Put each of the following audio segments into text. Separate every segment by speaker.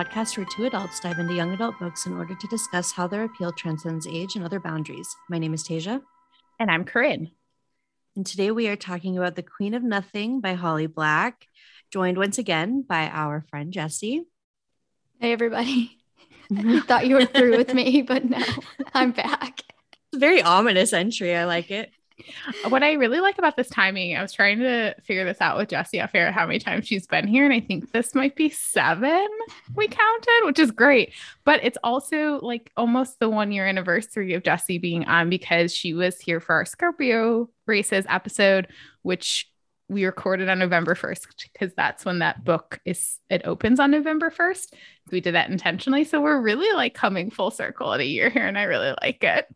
Speaker 1: podcast where two adults dive into young adult books in order to discuss how their appeal transcends age and other boundaries. My name is Tasia.
Speaker 2: And I'm Corinne.
Speaker 1: And today we are talking about The Queen of Nothing by Holly Black, joined once again by our friend Jesse.
Speaker 3: Hey, everybody. I thought you were through with me, but no, I'm back.
Speaker 1: Very ominous entry. I like it.
Speaker 2: What I really like about this timing, I was trying to figure this out with Jessie off air how many times she's been here. And I think this might be seven we counted, which is great. But it's also like almost the one year anniversary of Jessie being on because she was here for our Scorpio races episode, which we recorded on November 1st because that's when that book is it opens on November 1st. We did that intentionally. So we're really like coming full circle at a year here and I really like it.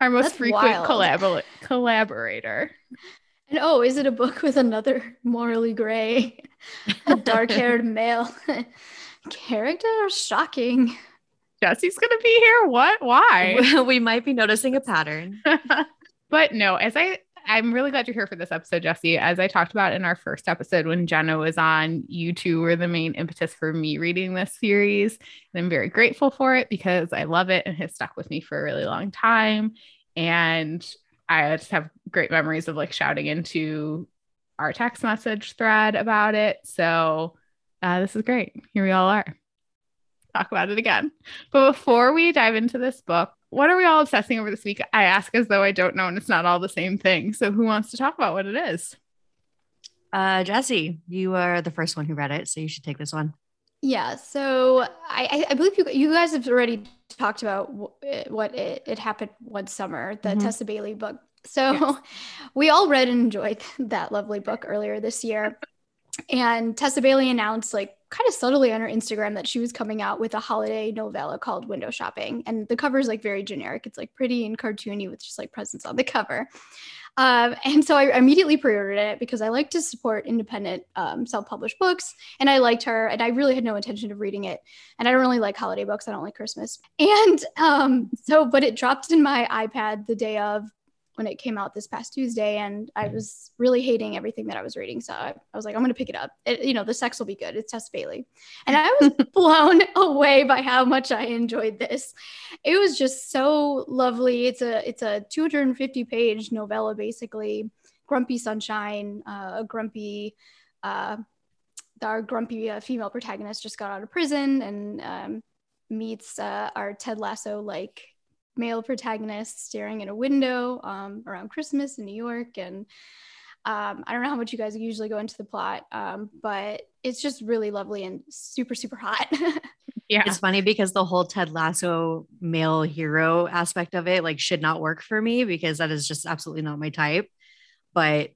Speaker 2: Our most That's frequent collab- collaborator.
Speaker 3: And oh, is it a book with another morally gray, dark haired male character? Shocking.
Speaker 2: Jesse's going to be here. What? Why?
Speaker 1: we might be noticing a pattern.
Speaker 2: but no, as I I'm really glad you're here for this episode, Jesse. As I talked about in our first episode when Jenna was on, you two were the main impetus for me reading this series. And I'm very grateful for it because I love it and has stuck with me for a really long time. And I just have great memories of like shouting into our text message thread about it. So uh, this is great. Here we all are. Talk about it again. But before we dive into this book, what are we all obsessing over this week? I ask as though I don't know, and it's not all the same thing. So, who wants to talk about what it is?
Speaker 1: Uh, Jessie, you are the first one who read it, so you should take this one.
Speaker 3: Yeah. So, I, I believe you you guys have already talked about what it, it happened one summer, the mm-hmm. Tessa Bailey book. So, yes. we all read and enjoyed that lovely book earlier this year. And Tessa Bailey announced like kind of subtly on her Instagram that she was coming out with a holiday novella called Window Shopping. And the cover is like very generic. It's like pretty and cartoony with just like presents on the cover. Um, and so I immediately pre-ordered it because I like to support independent um, self-published books. And I liked her, and I really had no intention of reading it. And I don't really like holiday books. I don't like Christmas. And um, so, but it dropped in my iPad the day of when it came out this past Tuesday, and I was really hating everything that I was reading. So I, I was like, I'm going to pick it up. It, you know, the sex will be good. It's Tess Bailey. And I was blown away by how much I enjoyed this. It was just so lovely. It's a it's a 250 page novella, basically. Grumpy Sunshine, uh, a grumpy. Uh, our grumpy uh, female protagonist just got out of prison and um, meets uh, our Ted Lasso like male protagonist staring in a window um, around Christmas in New York. And um, I don't know how much you guys usually go into the plot, um, but it's just really lovely and super, super hot.
Speaker 1: yeah. It's funny because the whole Ted Lasso male hero aspect of it like should not work for me because that is just absolutely not my type. But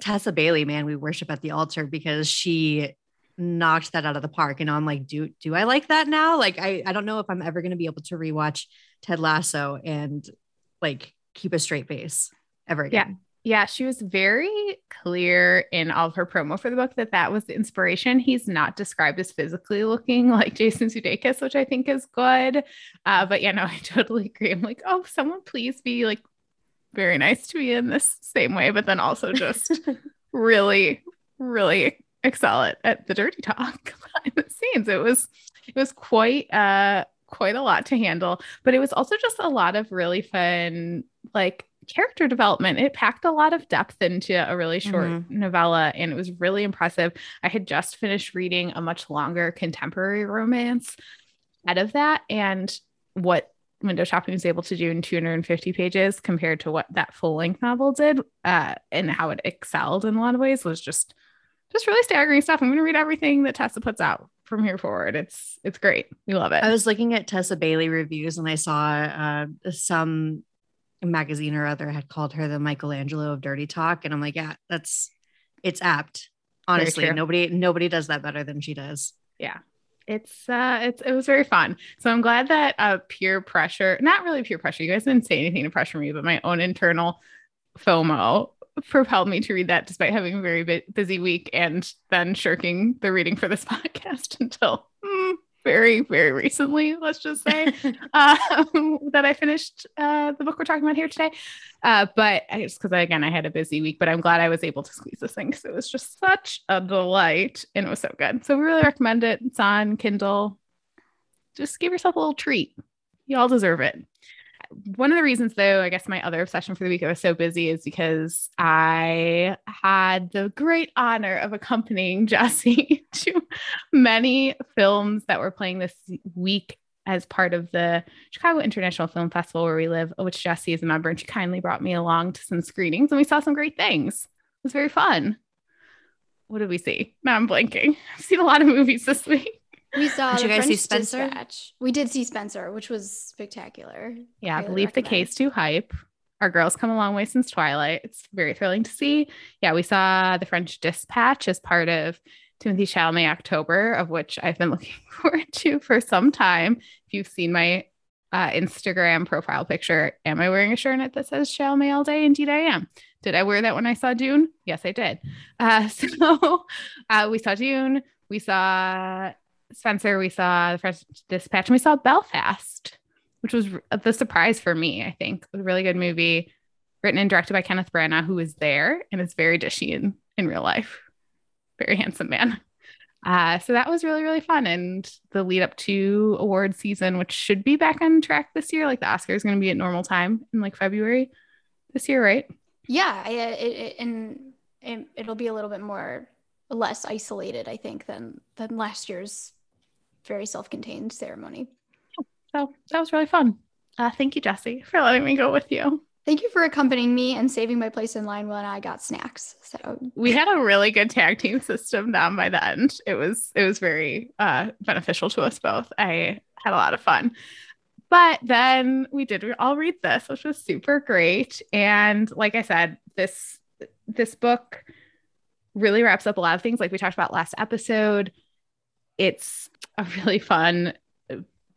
Speaker 1: Tessa Bailey, man, we worship at the altar because she knocked that out of the park. And I'm like, do do I like that now? Like I, I don't know if I'm ever gonna be able to rewatch Ted Lasso and like keep a straight face ever again.
Speaker 2: Yeah. Yeah, she was very clear in all of her promo for the book that that was the inspiration. He's not described as physically looking like Jason Sudeikis, which I think is good. Uh, but yeah, no, I totally agree. I'm like, oh, someone please be like very nice to me in this same way, but then also just really, really excel at, at the dirty talk behind the scenes. It was it was quite uh quite a lot to handle, but it was also just a lot of really fun, like character development. It packed a lot of depth into a really short mm-hmm. novella and it was really impressive. I had just finished reading a much longer contemporary romance out of that and what window shopping was able to do in 250 pages compared to what that full length novel did uh, and how it excelled in a lot of ways was just just really staggering stuff. I'm going to read everything that Tessa puts out from here forward. It's it's great. We love it.
Speaker 1: I was looking at Tessa Bailey reviews and I saw uh, some magazine or other had called her the Michelangelo of dirty talk, and I'm like, yeah, that's it's apt. Honestly, nobody nobody does that better than she does.
Speaker 2: Yeah. It's uh it's it was very fun. So I'm glad that uh peer pressure, not really peer pressure. You guys didn't say anything to pressure me, but my own internal FOMO propelled me to read that despite having a very busy week and then shirking the reading for this podcast until mm, very, very recently, let's just say, um, that I finished uh, the book we're talking about here today. Uh, but I just because again, I had a busy week, but I'm glad I was able to squeeze this thing because it was just such a delight and it was so good. So we really recommend it. It's on Kindle. Just give yourself a little treat. You all deserve it one of the reasons though i guess my other obsession for the week i was so busy is because i had the great honor of accompanying jesse to many films that were playing this week as part of the chicago international film festival where we live which jesse is a member and she kindly brought me along to some screenings and we saw some great things. It was very fun. What did we see? Now i'm blanking. I've seen a lot of movies this week
Speaker 3: we saw. Did you guys French see Spencer? Dispatch. We did see Spencer, which was spectacular.
Speaker 2: Yeah, I believe the case too hype. Our girls come a long way since Twilight. It's very thrilling to see. Yeah, we saw the French Dispatch as part of Timothée Chalamet October, of which I've been looking forward to for some time. If you've seen my uh, Instagram profile picture, am I wearing a shirt that says Chalamet all day? Indeed, I am. Did I wear that when I saw Dune? Yes, I did. Uh, so uh, we saw Dune. We saw Spencer, we saw the French Dispatch, and we saw Belfast, which was the surprise for me. I think a really good movie, written and directed by Kenneth Branagh, who is there and is very dishy in in real life, very handsome man. Uh, so that was really really fun, and the lead up to award season, which should be back on track this year. Like the Oscars going to be at normal time in like February this year, right?
Speaker 3: Yeah, it, it, and it, it'll be a little bit more less isolated, I think, than than last year's very self-contained ceremony.
Speaker 2: So that was really fun. Uh, thank you, Jesse, for letting me go with you.
Speaker 3: Thank you for accompanying me and saving my place in line when I got snacks. So
Speaker 2: we had a really good tag team system down by the end. It was it was very uh, beneficial to us both. I had a lot of fun. But then we did all read this, which was super great. And like I said, this this book really wraps up a lot of things like we talked about last episode. It's a really fun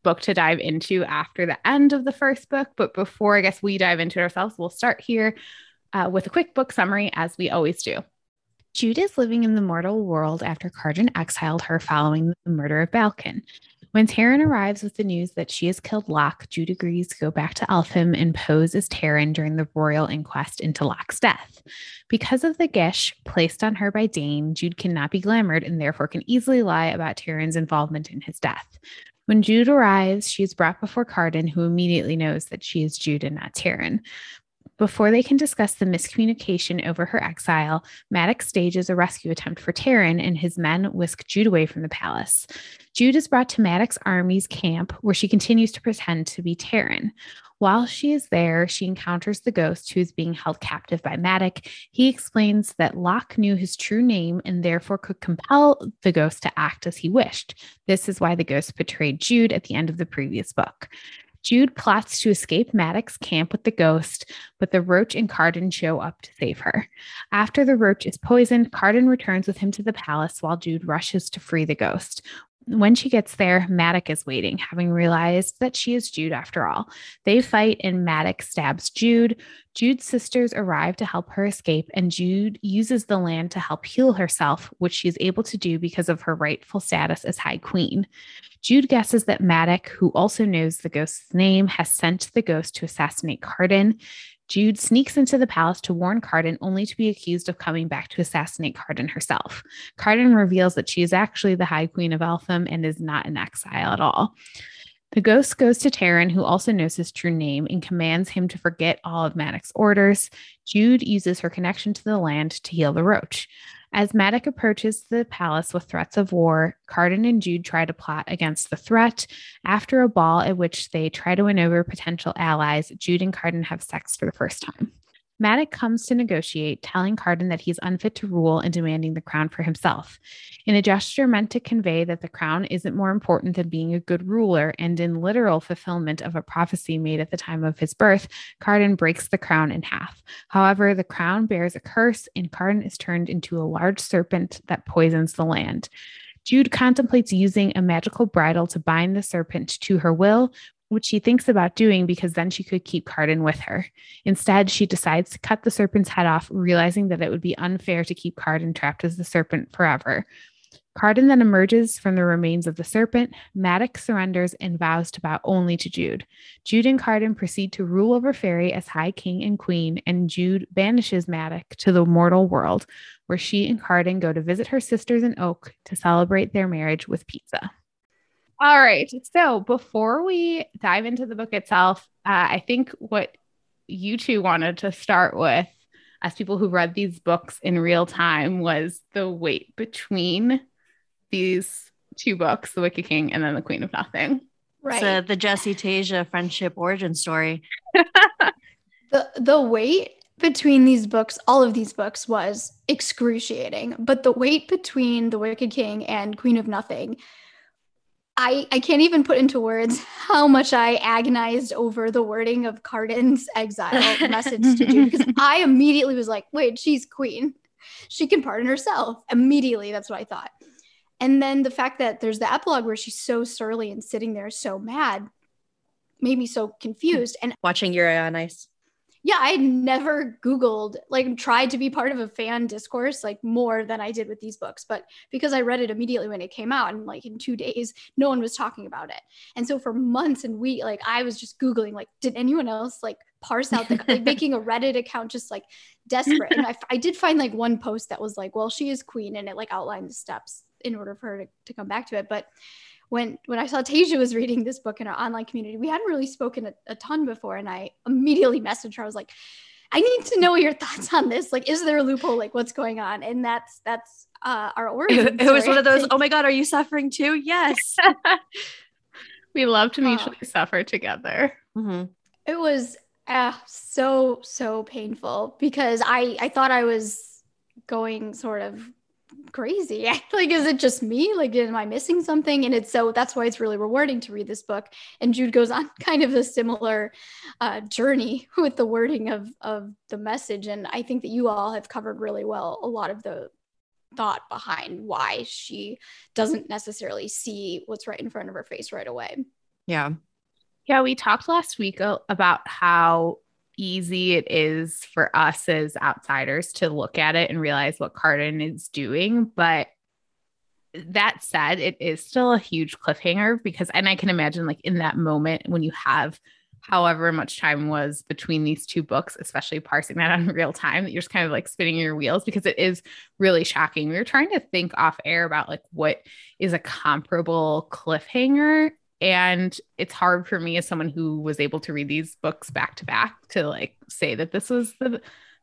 Speaker 2: book to dive into after the end of the first book. But before I guess we dive into it ourselves, we'll start here uh, with a quick book summary, as we always do. Jude is living in the mortal world after Cardan exiled her following the murder of Balekin. When Taryn arrives with the news that she has killed Locke, Jude agrees to go back to Elfhame and pose as Taryn during the royal inquest into Locke's death. Because of the geas placed on her by Dain, Jude cannot be glamored and therefore can easily lie about Taryn's involvement in his death. When Jude arrives, she is brought before Cardan, who immediately knows that she is Jude and not Taryn. Before they can discuss the miscommunication over her exile, Madoc stages a rescue attempt for Taryn, and his men whisk Jude away from the palace. Jude is brought to Madoc Army's camp, where she continues to pretend to be Taryn. While she is there, she encounters the ghost who is being held captive by Madoc. He explains that Locke knew his true name and therefore could compel the ghost to act as he wished. This is why the ghost betrayed Jude at the end of the previous book. Jude plots to escape Madoc's camp with the ghost, but the roach and Cardan show up to save her. After the roach is poisoned, Cardan returns with him to the palace while Jude rushes to free the ghost. When she gets there, Madoc is waiting, having realized that she is Jude after all. They fight and Madoc stabs Jude. Jude's sisters arrive to help her escape, and Jude uses the land to help heal herself, which she is able to do because of her rightful status as High Queen. Jude guesses that Madoc, who also knows the ghost's name, has sent the ghost to assassinate Cardan. Jude sneaks into the palace to warn Cardan, only to be accused of coming back to assassinate Cardan herself. Cardan reveals that she is actually the High Queen of Elfhame and is not in exile at all. The ghost goes to Taryn, who also knows his true name, and commands him to forget all of Madoc's orders. Jude uses her connection to the land to heal the roach. As Madoc approaches the palace with threats of war, Cardan and Jude try to plot against the threat. After a ball at which they try to win over potential allies, Jude and Cardan have sex for the first time. Madoc comes to negotiate, telling Cardan that he's unfit to rule and demanding the crown for himself. In a gesture meant to convey that the crown isn't more important than being a good ruler, and in literal fulfillment of a prophecy made at the time of his birth, Cardan breaks the crown in half. However, the crown bears a curse, and Cardan is turned into a large serpent that poisons the land. Jude contemplates using a magical bridle to bind the serpent to her will, which she thinks about doing because then she could keep Cardan with her. Instead, she decides to cut the serpent's head off, realizing that it would be unfair to keep Cardan trapped as the serpent forever. Cardan then emerges from the remains of the serpent. Madoc surrenders and vows to bow only to Jude. Jude and Cardan proceed to rule over Faerie as High King and Queen, and Jude banishes Madoc to the mortal world, where she and Cardan go to visit her sisters in Oak to celebrate their marriage with pizza. All right. So before we dive into the book itself, uh, I think what you two wanted to start with as people who read these books in real time was the wait between these two books, The Wicked King and then The Queen of Nothing.
Speaker 1: Right. So the Jessie Tayshia friendship origin story.
Speaker 3: the the wait between these books, all of these books was excruciating. But the wait between The Wicked King and Queen of Nothing I, I can't even put into words how much I agonized over the wording of Cardan's exile message to Jude because I immediately was like, wait, she's queen. She can pardon herself. Immediately, that's what I thought. And then the fact that there's the epilogue where she's so surly and sitting there so mad made me so confused. And
Speaker 1: watching Yuri on Ice
Speaker 3: yeah, I had never Googled, like, tried to be part of a fan discourse, like, more than I did with these books. But because I read it immediately when it came out, and like in two days, no one was talking about it. And so for months and weeks, like, I was just Googling, like, did anyone else like parse out the, like, making a Reddit account just like desperate. And I, I did find like one post that was like, well, she is queen, and it like outlined the steps in order for her to, to come back to it. But when when I saw Tayshia was reading this book in our online community, we hadn't really spoken a, a ton before, and I immediately messaged her. I was like, I need to know your thoughts on this. Like, is there a loophole? Like, what's going on? And that's that's uh, our origin.
Speaker 1: It, it was one of those. Oh my god, are you suffering too? Yes.
Speaker 2: we love to mutually uh, suffer together.
Speaker 3: Mm-hmm. It was uh, so so painful because I I thought I was going sort of crazy. like, is it just me? Like, am I missing something? And it's so that's why it's really rewarding to read this book. And Jude goes on kind of a similar uh, journey with the wording of of the message. And I think that you all have covered really well a lot of the thought behind why she doesn't necessarily see what's right in front of her face right away.
Speaker 1: Yeah.
Speaker 2: Yeah, we talked last week about how easy it is for us as outsiders to look at it and realize what Cardan is doing. But that said, it is still a huge cliffhanger because, and I can imagine like in that moment when you have however much time was between these two books, especially parsing that on real time, that you're just kind of like spinning your wheels because it is really shocking. We were trying to think off air about like what is a comparable cliffhanger and it's hard for me as someone who was able to read these books back to back to like say that this was the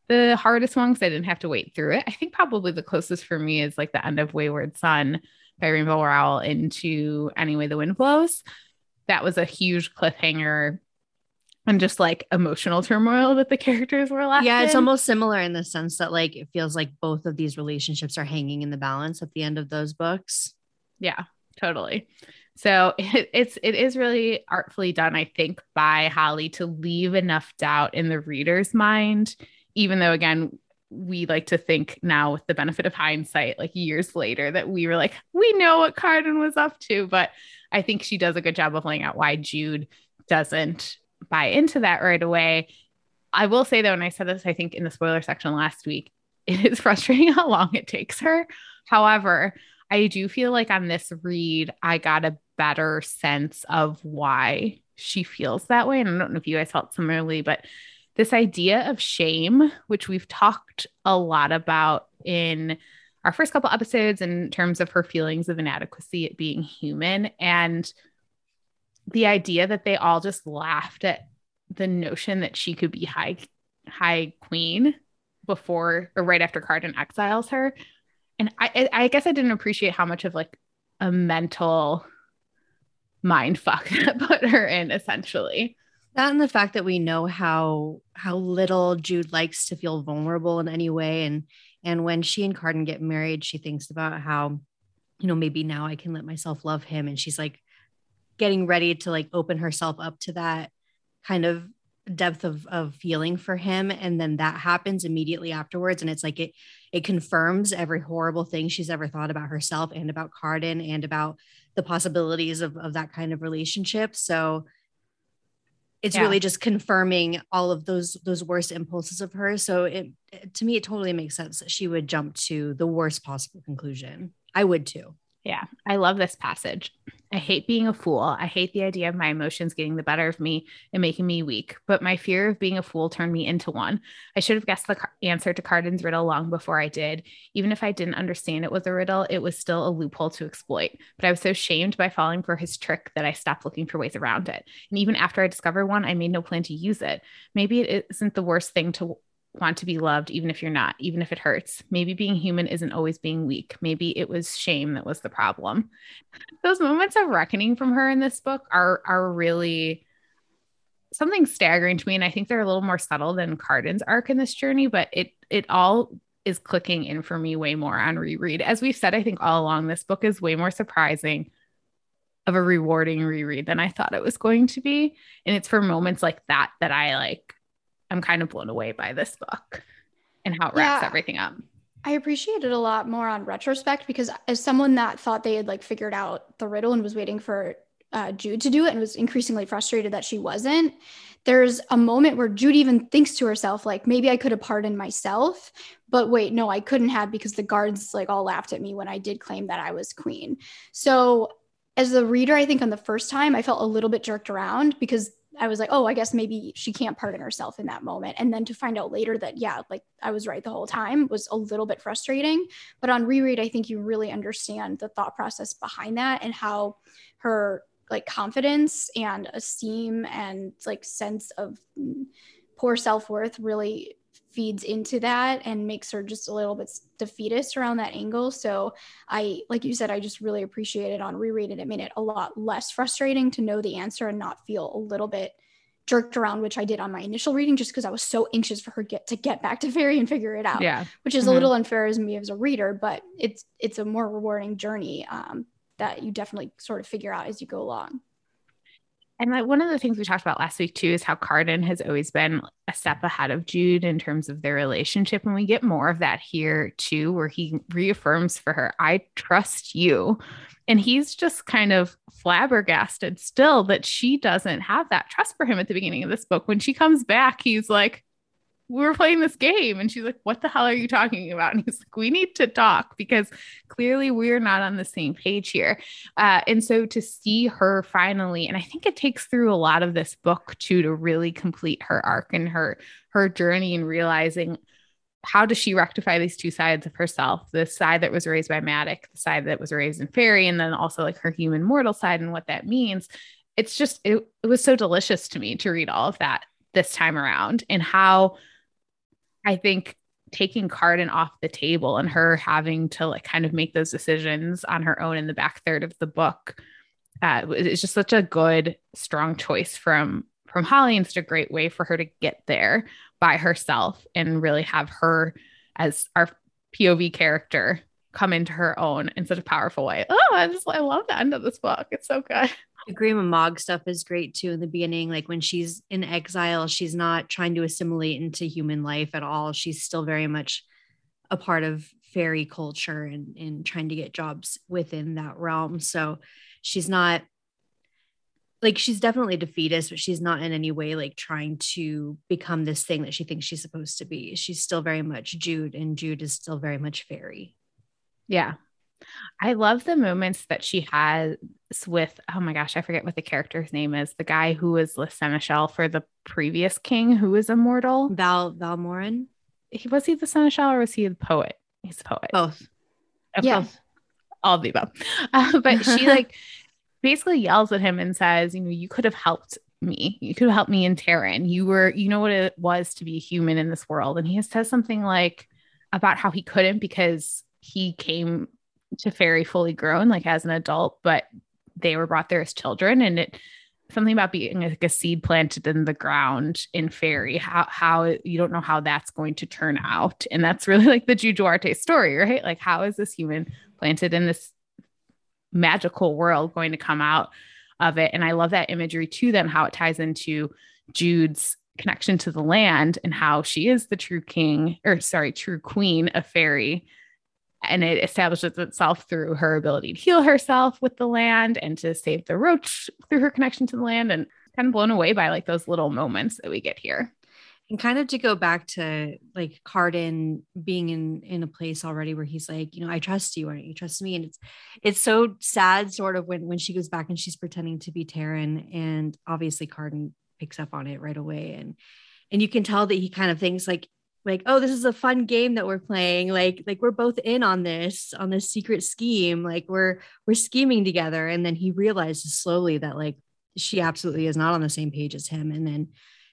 Speaker 2: the hardest one because I didn't have to wait through it. I think probably the closest for me is like the end of Wayward Son by Rainbow Rowell into Anyway the Wind Blows. That was a huge cliffhanger and just like emotional turmoil that the characters were left.
Speaker 1: Yeah, it's
Speaker 2: in.
Speaker 1: almost similar in the sense that like it feels like both of these relationships are hanging in the balance at the end of those books.
Speaker 2: Yeah, totally. So it, it's it is really artfully done, I think, by Holly to leave enough doubt in the reader's mind, even though again, we like to think now with the benefit of hindsight, like years later, that we were like, we know what Cardan was up to. But I think she does a good job of laying out why Jude doesn't buy into that right away. I will say though, and I said this, I think, in the spoiler section last week, it is frustrating how long it takes her. However, I do feel like on this read, I got a better sense of why she feels that way. And I don't know if you guys felt similarly, but this idea of shame, which we've talked a lot about in our first couple episodes in terms of her feelings of inadequacy at being human and the idea that they all just laughed at the notion that she could be high high queen before or right after Cardan exiles her. And I I guess I didn't appreciate how much of like a mental mind fuck that put her in essentially.
Speaker 1: That and the fact that we know how how little Jude likes to feel vulnerable in any way. And and when she and Cardan get married, she thinks about how, you know, maybe now I can let myself love him. And she's like getting ready to like open herself up to that kind of depth of of feeling for him and then that happens immediately afterwards and it's like it it confirms every horrible thing she's ever thought about herself and about Cardan and about the possibilities of, of that kind of relationship. So it's yeah. really just confirming all of those those worst impulses of her So it to me it totally makes sense that she would jump to the worst possible conclusion. I would too.
Speaker 2: Yeah, I love this passage. I hate being a fool. I hate the idea of my emotions getting the better of me and making me weak, but my fear of being a fool turned me into one. I should have guessed the answer to Cardan's riddle long before I did. Even if I didn't understand it was a riddle, it was still a loophole to exploit. But I was so shamed by falling for his trick that I stopped looking for ways around it. And even after I discovered one, I made no plan to use it. Maybe it isn't the worst thing to want to be loved, even if you're not, even if it hurts. Maybe being human isn't always being weak. Maybe it was shame that was the problem. Those moments of reckoning from her in this book are are really something staggering to me. And I think they're a little more subtle than Cardan's arc in this journey, but it it all is clicking in for me way more on reread. As we've said, I think all along, this book is way more surprising of a rewarding reread than I thought it was going to be. And it's for moments like that that I like I'm kind of blown away by this book and how it wraps yeah, everything up.
Speaker 3: I appreciate it a lot more on retrospect because as someone that thought they had like figured out the riddle and was waiting for uh, Jude to do it and was increasingly frustrated that she wasn't, there's a moment where Jude even thinks to herself, like, maybe I could have pardoned myself, but wait, no, I couldn't have because the guards like all laughed at me when I did claim that I was queen. So as a reader, I think on the first time, I felt a little bit jerked around because I was like, oh, I guess maybe she can't pardon herself in that moment. And then to find out later that, yeah, like I was right the whole time was a little bit frustrating. But on reread, I think you really understand the thought process behind that and how her like confidence and esteem and like sense of mm, poor self worth really feeds into that and makes her just a little bit defeatist around that angle. So I, like you said, I just really appreciate it on reread and it made it a lot less frustrating to know the answer and not feel a little bit jerked around, which I did on my initial reading, just because I was so anxious for her get to get back to Faerie and figure it out.
Speaker 2: Yeah,
Speaker 3: which is mm-hmm. a little unfair as me as a reader, but it's it's a more rewarding journey um, that you definitely sort of figure out as you go along.
Speaker 2: And like one of the things we talked about last week too is how Cardan has always been a step ahead of Jude in terms of their relationship. And we get more of that here too, where he reaffirms for her, I trust you. And he's just kind of flabbergasted still that she doesn't have that trust for him at the beginning of this book. When she comes back, he's like, we were playing this game. And she's like, What the hell are you talking about? And he's like, We need to talk because clearly we're not on the same page here. Uh, and so to see her finally, and I think it takes through a lot of this book too to really complete her arc and her her journey and realizing how does she rectify these two sides of herself the side that was raised by Madoc, the side that was raised in fairy, and then also like her human mortal side and what that means. It's just, it, it was so delicious to me to read all of that this time around and how I think taking Cardan off the table and her having to like kind of make those decisions on her own in the back third of the book uh, is just such a good, strong choice from from Holly and such a great way for her to get there by herself and really have her as our POV character come into her own in such a powerful way. Oh, I just I love the end of this book. It's so good.
Speaker 1: The Grima Mog stuff is great too in the beginning. Like when she's in exile, she's not trying to assimilate into human life at all. She's still very much a part of fairy culture and, and trying to get jobs within that realm. So she's not like she's definitely defeatist, but she's not in any way like trying to become this thing that she thinks she's supposed to be. She's still very much Jude, and Jude is still very much fairy.
Speaker 2: Yeah, I love the moments that she has with, oh my gosh, I forget what the character's name is. The guy who was the seneschal for the previous king who was immortal.
Speaker 1: Val Valmorin.
Speaker 2: He was he the seneschal or was he the poet? He's the poet.
Speaker 1: Both.
Speaker 2: yeah. Both. All of the above. Uh, but she like basically yells at him and says, you know, you could have helped me. You could have helped me in Taryn. You were, you know what it was to be a human in this world. And he says something like about how he couldn't because he came to fairy fully grown, like as an adult, but they were brought there as children. And it something about being like a seed planted in the ground in fairy, how how you don't know how that's going to turn out. And that's really like the Jude Duarte story, right? Like how is this human planted in this magical world going to come out of it? And I love that imagery too, then how it ties into Jude's connection to the land and how she is the true king or sorry, true queen of fairy and it establishes itself through her ability to heal herself with the land and to save the roach through her connection to the land and kind of blown away by like those little moments that we get here
Speaker 1: and kind of to go back to like Cardan being in in a place already where he's like, you know, I trust you, and you trust me? And it's it's so sad, sort of, when when she goes back and she's pretending to be Taryn, and obviously Cardan picks up on it right away, and and you can tell that he kind of thinks like like oh this is a fun game that we're playing like like we're both in on this on this secret scheme like we're we're scheming together and then he realizes slowly that like she absolutely is not on the same page as him and then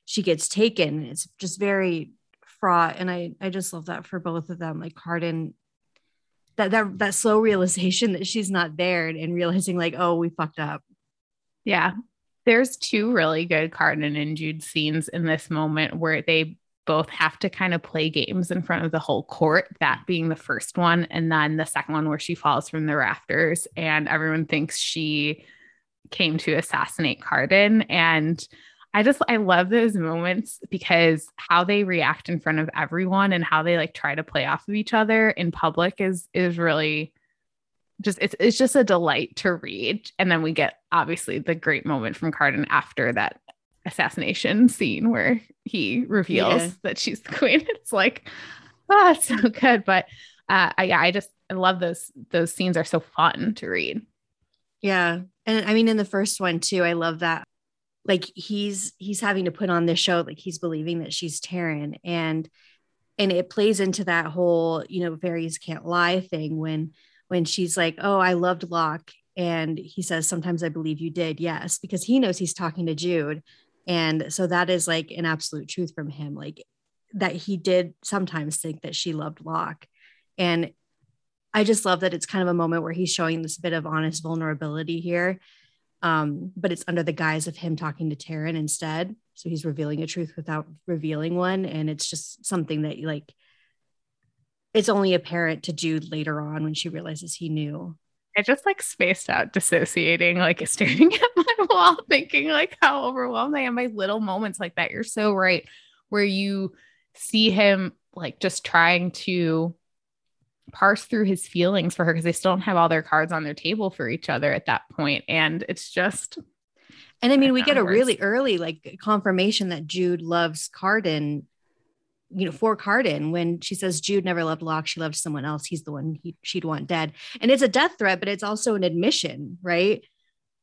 Speaker 1: she gets taken. It's just very fraught. And I, I just love that for both of them. Like Cardan, that, that, that slow realization that she's not there and realizing like, oh, we fucked up.
Speaker 2: Yeah. There's two really good Cardan and Jude scenes in this moment where they both have to kind of play games in front of the whole court, that mm. being the first one. And then the second one where she falls from the rafters and everyone thinks she came to assassinate Cardan. And I just I love those moments because how they react in front of everyone and how they like try to play off of each other in public is is really just it's it's just a delight to read. And then we get obviously the great moment from Cardan after that assassination scene where he reveals yeah. that she's the queen. It's like, oh, it's so good. But uh I, yeah, I just I love those those scenes are so fun to read.
Speaker 1: Yeah. And I mean in the first one too, I love that like he's he's having to put on this show like he's believing that she's Taryn, and and it plays into that whole you know fairies can't lie thing when when she's like oh I loved Locke and he says sometimes I believe you did yes because he knows he's talking to Jude and so that is like an absolute truth from him like that he did sometimes think that she loved Locke and I just love that it's kind of a moment where he's showing this bit of honest vulnerability here um, but it's under the guise of him talking to Taryn instead. So he's revealing a truth without revealing one. And it's just something that like it's only apparent to Jude later on when she realizes he knew.
Speaker 2: I just like spaced out, dissociating, like staring at my wall, thinking like how overwhelmed I am by little moments like that. You're so right. Where you see him like just trying to parse through his feelings for her because they still don't have all their cards on their table for each other at that point and it's just
Speaker 1: and i mean we get a really early like confirmation that jude loves cardan you know for Cardan when she says jude never loved locke she loved someone else he's the one he, she'd want dead and it's a death threat but it's also an admission right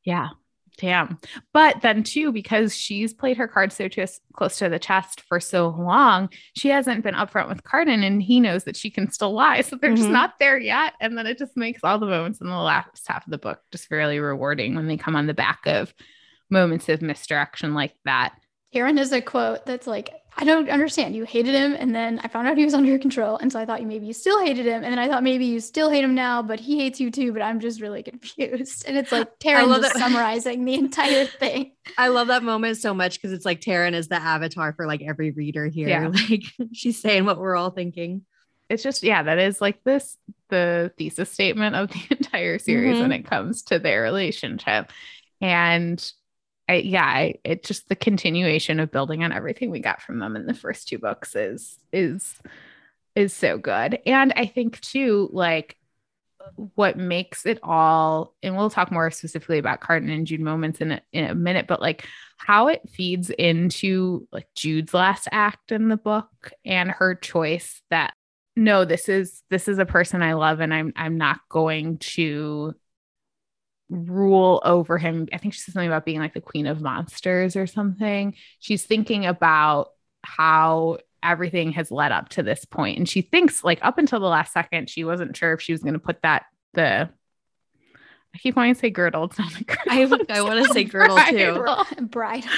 Speaker 2: yeah Damn. But then, too, because she's played her cards so just close to the chest for so long, she hasn't been upfront with Cardan and he knows that she can still lie. So they're mm-hmm. just not there yet. And then it just makes all the moments in the last half of the book just fairly rewarding when they come on the back of moments of misdirection like that.
Speaker 3: Taryn has a quote that's like, I don't understand. You hated him, and then I found out he was under your control, and so I thought you maybe you still hated him, and then I thought maybe you still hate him now, but he hates you too. But I'm just really confused, and it's like Taryn just summarizing the entire thing.
Speaker 1: I love that moment so much because it's like Taryn is the avatar for like every reader here. Yeah. Like she's saying what we're all thinking.
Speaker 2: It's just yeah, that is like this the thesis statement of the entire series mm-hmm. when it comes to their relationship, and I, yeah, I, just the continuation of building on everything we got from them in the first two books is is is so good. And I think too, like what makes it all, and we'll talk more specifically about Cardan and Jude moments in a, in a minute, but like how it feeds into like Jude's last act in the book and her choice that no, this is this is a person I love, and I'm I'm not going to rule over him. I think she said something about being like the queen of monsters or something. She's thinking about how everything has led up to this point and she thinks like up until the last second she wasn't sure if she was going to put that the I keep wanting to say girdle. It's not
Speaker 1: girdle. I, I want to say girdle bridal.
Speaker 3: too. Bridal.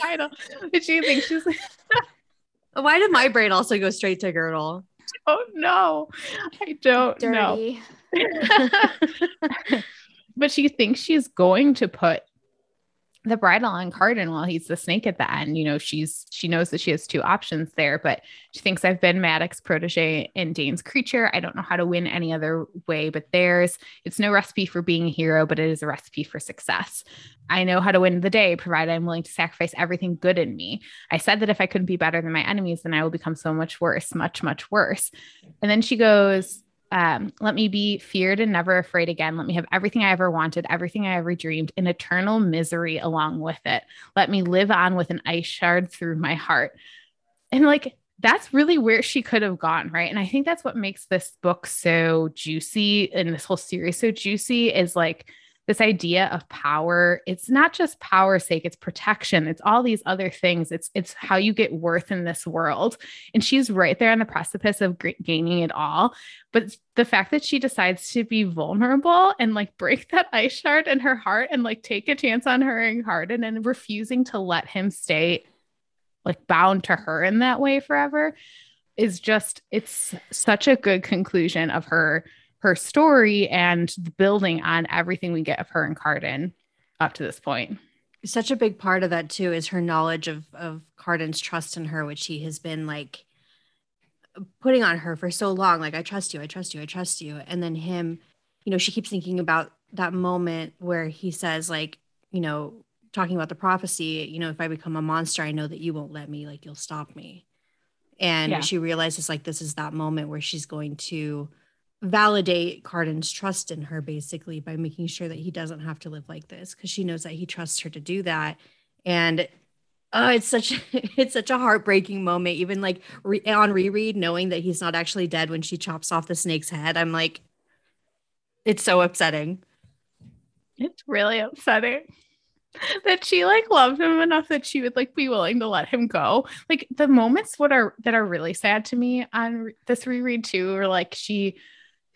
Speaker 2: bridal. But she thinks she's like,
Speaker 1: why did my brain also go straight to girdle?
Speaker 2: Oh no, I don't Dirty. know. but she thinks she's going to put the bridle on Cardan while he's the snake at the end. You know, she's she knows that she has two options there, but she thinks I've been Madoc protege and Dain's creature. I don't know how to win any other way but theirs. It's no recipe for being a hero, but it is a recipe for success. I know how to win the day, provided I'm willing to sacrifice everything good in me. I said that if I couldn't be better than my enemies, then I will become so much worse, much, much worse. And then she goes, um, let me be feared and never afraid again. Let me have everything I ever wanted, everything I ever dreamed, in eternal misery along with it. Let me live on with an ice shard through my heart. And like, that's really where she could have gone, right? And I think that's what makes this book so juicy and this whole series so juicy is like, this idea of power it's not just power's sake it's protection it's all these other things. It's it's how you get worth in this world. And she's right there on the precipice of g- gaining it all. But the fact that she decides to be vulnerable and like break that ice shard in her heart and like take a chance on her and Cardan and refusing to let him stay like bound to her in that way forever is just it's such a good conclusion of her her story and building on everything we get of her and Cardan up to this point.
Speaker 1: Such a big part of that too is her knowledge of of Cardan's trust in her, which he has been like putting on her for so long. Like, I trust you, I trust you, I trust you. And then him, you know, she keeps thinking about that moment where he says, like, you know, talking about the prophecy, you know, if I become a monster, I know that you won't let me, like, you'll stop me. And yeah. she realizes, like, this is that moment where she's going to validate Cardan's trust in her basically by making sure that he doesn't have to live like this because she knows that he trusts her to do that. And oh it's such it's such a heartbreaking moment even like re- on reread knowing that he's not actually dead when she chops off the snake's head. I'm like it's so upsetting.
Speaker 2: It's really upsetting that she like loved him enough that she would like be willing to let him go. Like the moments what are that are really sad to me on this reread too, or like she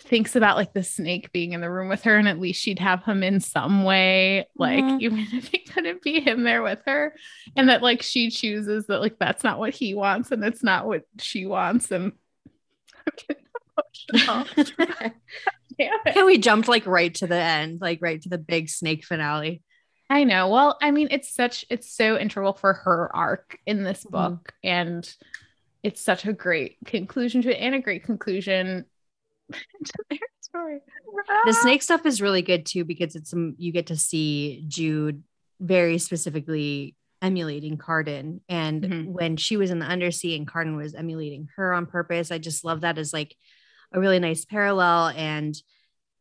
Speaker 2: thinks about like the snake being in the room with her and at least she'd have him in some way like mm-hmm. even if he couldn't be him there with her and that like she chooses that like that's not what he wants and it's not what she wants and
Speaker 1: Can we jumped like right to the end like right to the big snake finale
Speaker 2: I know. Well, I mean, it's such it's so integral for her arc in this mm-hmm. book, mm-hmm. and it's such a great conclusion to it, and a great conclusion
Speaker 1: to their story. The snake stuff is really good too because it's some you get to see Jude very specifically emulating Cardan. And mm-hmm. when she was in the undersea and Cardan was emulating her on purpose, I just love that as like a really nice parallel and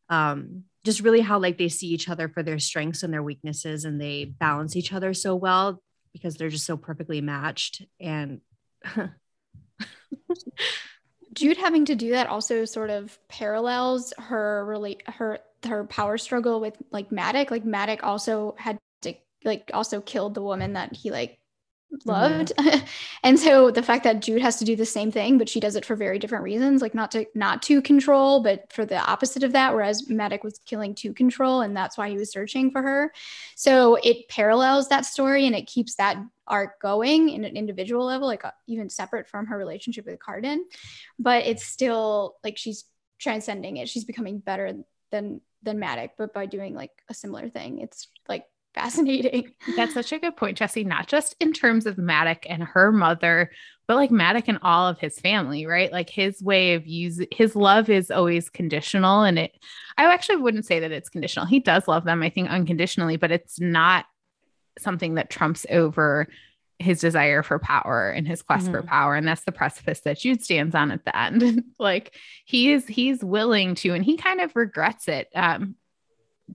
Speaker 1: um just really how like they see each other for their strengths and their weaknesses and they balance each other so well because they're just so perfectly matched and
Speaker 3: Jude having to do that also sort of parallels her relate her her power struggle with like Madoc. Like Madoc also had to like also killed the woman that he like loved mm-hmm. and so the fact that jude has to do the same thing but she does it for very different reasons like not to not to control but for the opposite of that whereas Madoc was killing to control and that's why he was searching for her so it parallels that story and it keeps that arc going in an individual level like uh, even separate from her relationship with Cardan. but it's still like she's transcending it she's becoming better than than Madoc but by doing like a similar thing it's like fascinating.
Speaker 2: That's such a good point, Jesse. Not just in terms of Madoc and her mother, but like Madoc and all of his family, right? Like his way of use his love is always conditional. And it, I actually wouldn't say that it's conditional. He does love them, I think, unconditionally, but it's not something that trumps over his desire for power and his quest mm-hmm. for power and that's the precipice that Jude stands on at the end like he is he's willing to and he kind of regrets it um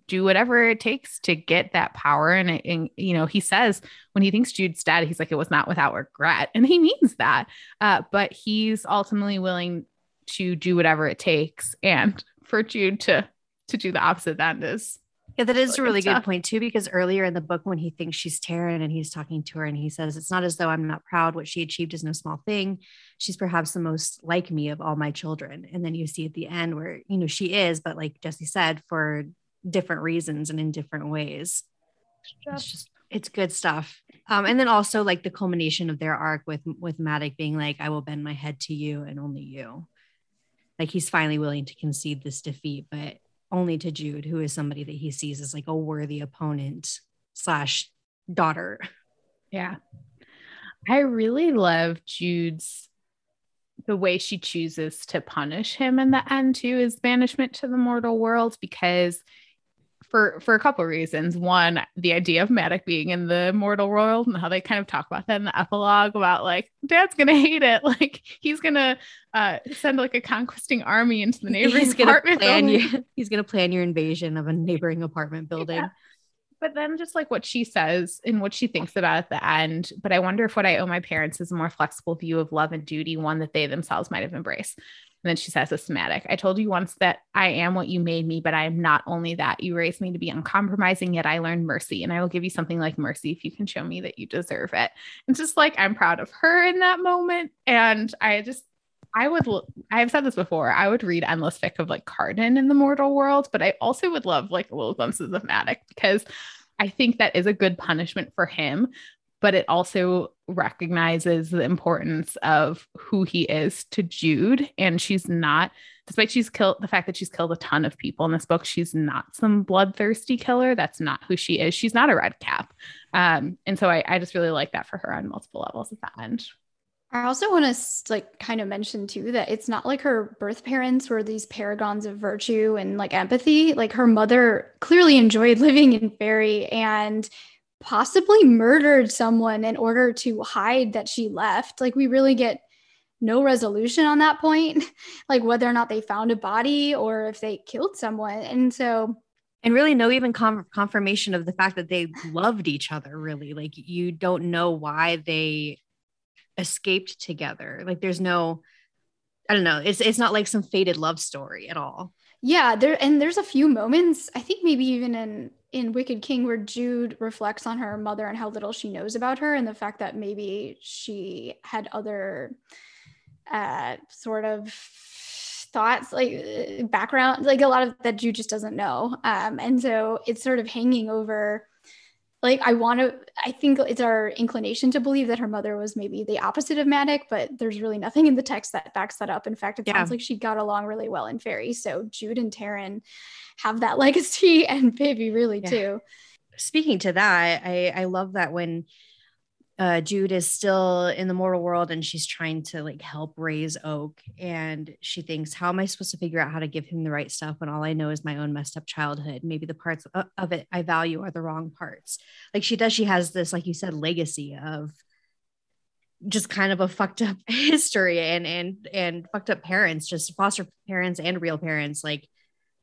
Speaker 2: do whatever it takes to get that power. And, and, you know, he says when he thinks Jude's dead, he's like, it was not without regret. And he means that. Uh, but he's ultimately willing to do whatever it takes. And for Jude to, to do the opposite end is
Speaker 1: yeah, that is a really good point too, because earlier in the book, when he thinks she's Taryn and he's talking to her and he says, It's not as though I'm not proud. What she achieved is no small thing. She's perhaps the most like me of all my children. And then you see at the end where, you know, she is, but like Jesse said, for different reasons and in different ways. It's just it's good stuff. Um, and then also like the culmination of their arc with with Madoc being like, I will bend my head to you and only you. Like he's finally willing to concede this defeat, but only to Jude, who is somebody that he sees as like a worthy opponent slash daughter.
Speaker 2: Yeah. I really love Jude's the way she chooses to punish him in the end too is banishment to the mortal world because for for a couple of reasons. One, the idea of Madoc being in the mortal world and how they kind of talk about that in the epilogue about like dad's gonna hate it. Like he's gonna uh, send like a conquesting army into the neighboring
Speaker 1: he's gonna
Speaker 2: apartment
Speaker 1: plan
Speaker 2: building.
Speaker 1: he's gonna plan your invasion of a neighboring apartment building.
Speaker 2: Yeah. But then just like what she says and what she thinks about at the end. But I wonder if what I owe my parents is a more flexible view of love and duty, one that they themselves might have embraced. And then she says systematic. I told you once that I am what you made me, but I am not only that. You raised me to be uncompromising, yet I learned mercy. And I will give you something like mercy if you can show me that you deserve it. It's just like I'm proud of her in that moment. And I just I would, I've said this before, I would read endless fic of like Cardan in the mortal world, but I also would love like a little glimpses of Madoc because I think that is a good punishment for him, but it also recognizes the importance of who he is to Jude. And she's not, despite she's killed the fact that she's killed a ton of people in this book, she's not some bloodthirsty killer. That's not who she is. She's not a red cap. Um, and so I, I just really like that for her on multiple levels at that end.
Speaker 3: I also want to like kind of mention too that it's not like her birth parents were these paragons of virtue and like empathy. Like her mother clearly enjoyed living in Faerie and possibly murdered someone in order to hide that she left. Like we really get no resolution on that point, like whether or not they found a body or if they killed someone. And so
Speaker 1: and really no even com- confirmation of the fact that they loved each other really like you don't know why they escaped together. Like there's no, I don't know. It's it's not like some faded love story at all.
Speaker 3: Yeah, there and there's a few moments. I think maybe even in in Wicked King where Jude reflects on her mother and how little she knows about her and the fact that maybe she had other uh sort of thoughts like background like a lot of that Jude just doesn't know. Um and so it's sort of hanging over like I want to I think it's our inclination to believe that her mother was maybe the opposite of Madoc, but there's really nothing in the text that backs that up. In fact, it yeah. sounds like she got along really well in Faerie. So Jude and Taryn have that legacy and Baby really yeah. too.
Speaker 1: Speaking to that, I I love that when uh, Jude is still in the mortal world and she's trying to like help raise Oak. And she thinks, how am I supposed to figure out how to give him the right stuff when all I know is my own messed up childhood? Maybe the parts of it I value are the wrong parts. Like she does, she has this, like you said, legacy of just kind of a fucked up history and and and fucked up parents, just foster parents and real parents. Like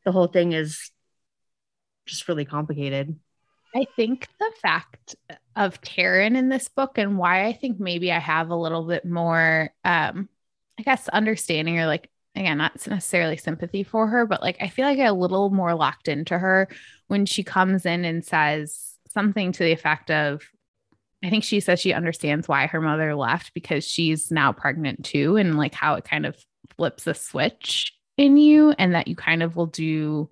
Speaker 1: the whole thing is just really complicated.
Speaker 2: I think the fact of Taryn in this book and why I think maybe I have a little bit more, um, I guess, understanding or like, again, not necessarily sympathy for her, but like I feel like I a little more locked into her when she comes in and says something to the effect of, I think she says she understands why her mother left because she's now pregnant too, and like how it kind of flips a switch in you, and that you kind of will do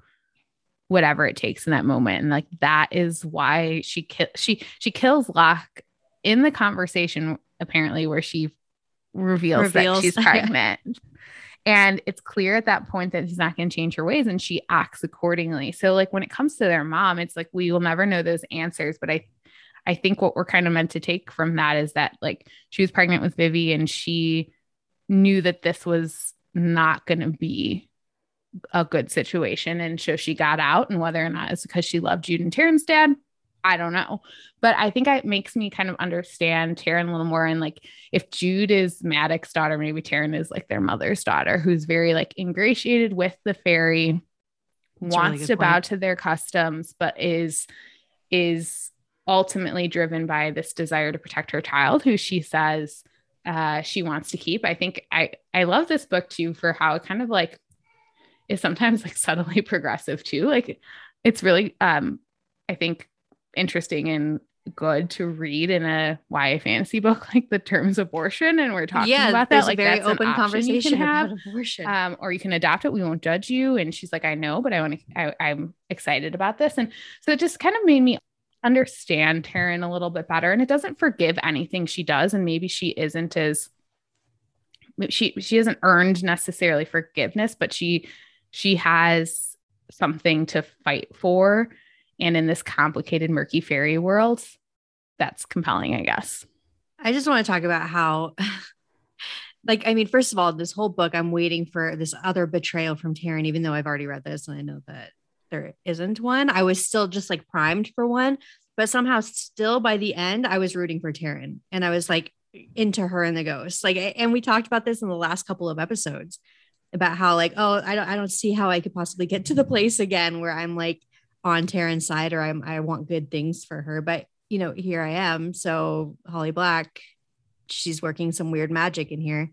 Speaker 2: whatever it takes in that moment. And like that is why she ki- she she kills Locke in the conversation apparently where she reveals, reveals. that she's pregnant. And it's clear at that point that she's not going to change her ways and she acts accordingly. So like when it comes to their mom it's like we will never know those answers but i i think what we're kind of meant to take from that is that like she was pregnant with vivi and she knew that this was not going to be a good situation. And so she got out, and whether or not it's because she loved Jude and Taryn's dad, I don't know. But I think it makes me kind of understand Taryn a little more. And like, if Jude is Madoc's daughter, maybe Taryn is like their mother's daughter, who's very like ingratiated with the fairy, That's wants really to point. bow to their customs, but is is ultimately driven by this desire to protect her child, who she says uh, she wants to keep. I think I I love this book too for how it kind of like is sometimes like subtly progressive too. Like it's really um I think interesting and good to read in a YA fantasy book like the terms abortion and we're talking yeah, about that. like very open conversation you can have abortion. um, or you can adopt it. We won't judge you. And she's like I know but I want to I'm excited about this. And so it just kind of made me understand Taryn a little bit better. And it doesn't forgive anything she does. And maybe she isn't as she she hasn't earned necessarily forgiveness but she she has something to fight for. And in this complicated, murky fairy world, that's compelling, I guess.
Speaker 1: I just want to talk about how, like, I mean, first of all, this whole book, I'm waiting for this other betrayal from Taryn, even though I've already read this and I know that there isn't one. I was still just like primed for one, but somehow still by the end, I was rooting for Taryn and I was like into her and the ghost. Like, and we talked about this in the last couple of episodes about how like, oh, I don't, I don't see how I could possibly get to the place again where I'm like on Taryn's side or I'm, I want good things for her. But you know, here I am. So Holly Black, she's working some weird magic in here.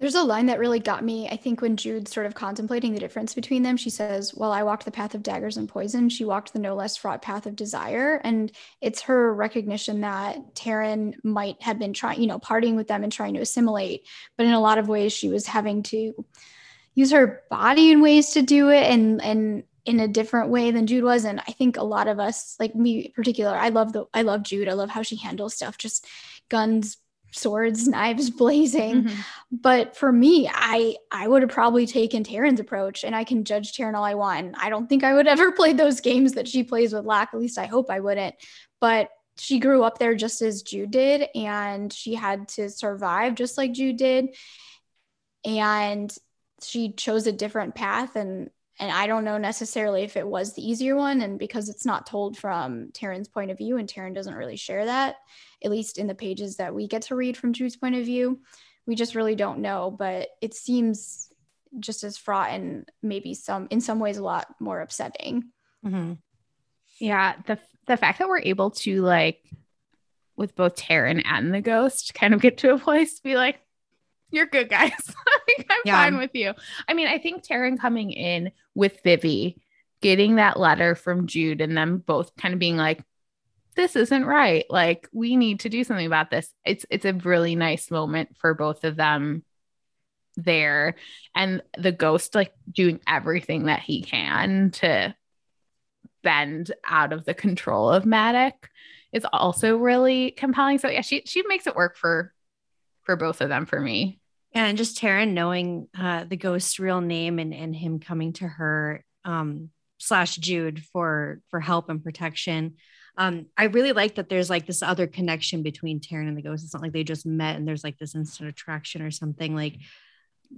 Speaker 3: There's a line that really got me. I think when Jude's sort of contemplating the difference between them, she says, Well, I walked the path of daggers and poison. She walked the no less fraught path of desire. And it's her recognition that Taryn might have been trying, you know, partying with them and trying to assimilate. But in a lot of ways, she was having to use her body in ways to do it and and in a different way than Jude was. And I think a lot of us, like me in particular, I love the I love Jude. I love how she handles stuff, just guns swords, knives blazing. Mm-hmm. But for me, I I would have probably taken Taryn's approach, and I can judge Taryn all I want. I don't think I would ever play those games that she plays with Locke At least I hope I wouldn't. But she grew up there just as Jude did, and she had to survive just like Jude did. And she chose a different path and and I don't know necessarily if it was the easier one. And because it's not told from Taryn's point of view, and Taryn doesn't really share that, at least in the pages that we get to read from Jude's point of view, we just really don't know. But it seems just as fraught and maybe some, in some ways, a lot more upsetting.
Speaker 2: Mm-hmm. Yeah, the the fact that we're able to like, with both Taryn and the ghost, kind of get to a place to be like, you're good guys. I'm yeah. fine with you. I mean, I think Taryn coming in with Vivi, getting that letter from Jude, and them both kind of being like, this isn't right. Like, we need to do something about this. It's it's a really nice moment for both of them there. And the ghost like doing everything that he can to bend out of the control of Madoc is also really compelling. So yeah, she she makes it work for for both of them for me.
Speaker 1: And just Taryn knowing uh, the ghost's real name and, and him coming to her um, slash Jude for for help and protection. Um, I really like that there's like this other connection between Taryn and the ghost. It's not like they just met and there's like this instant attraction or something. Like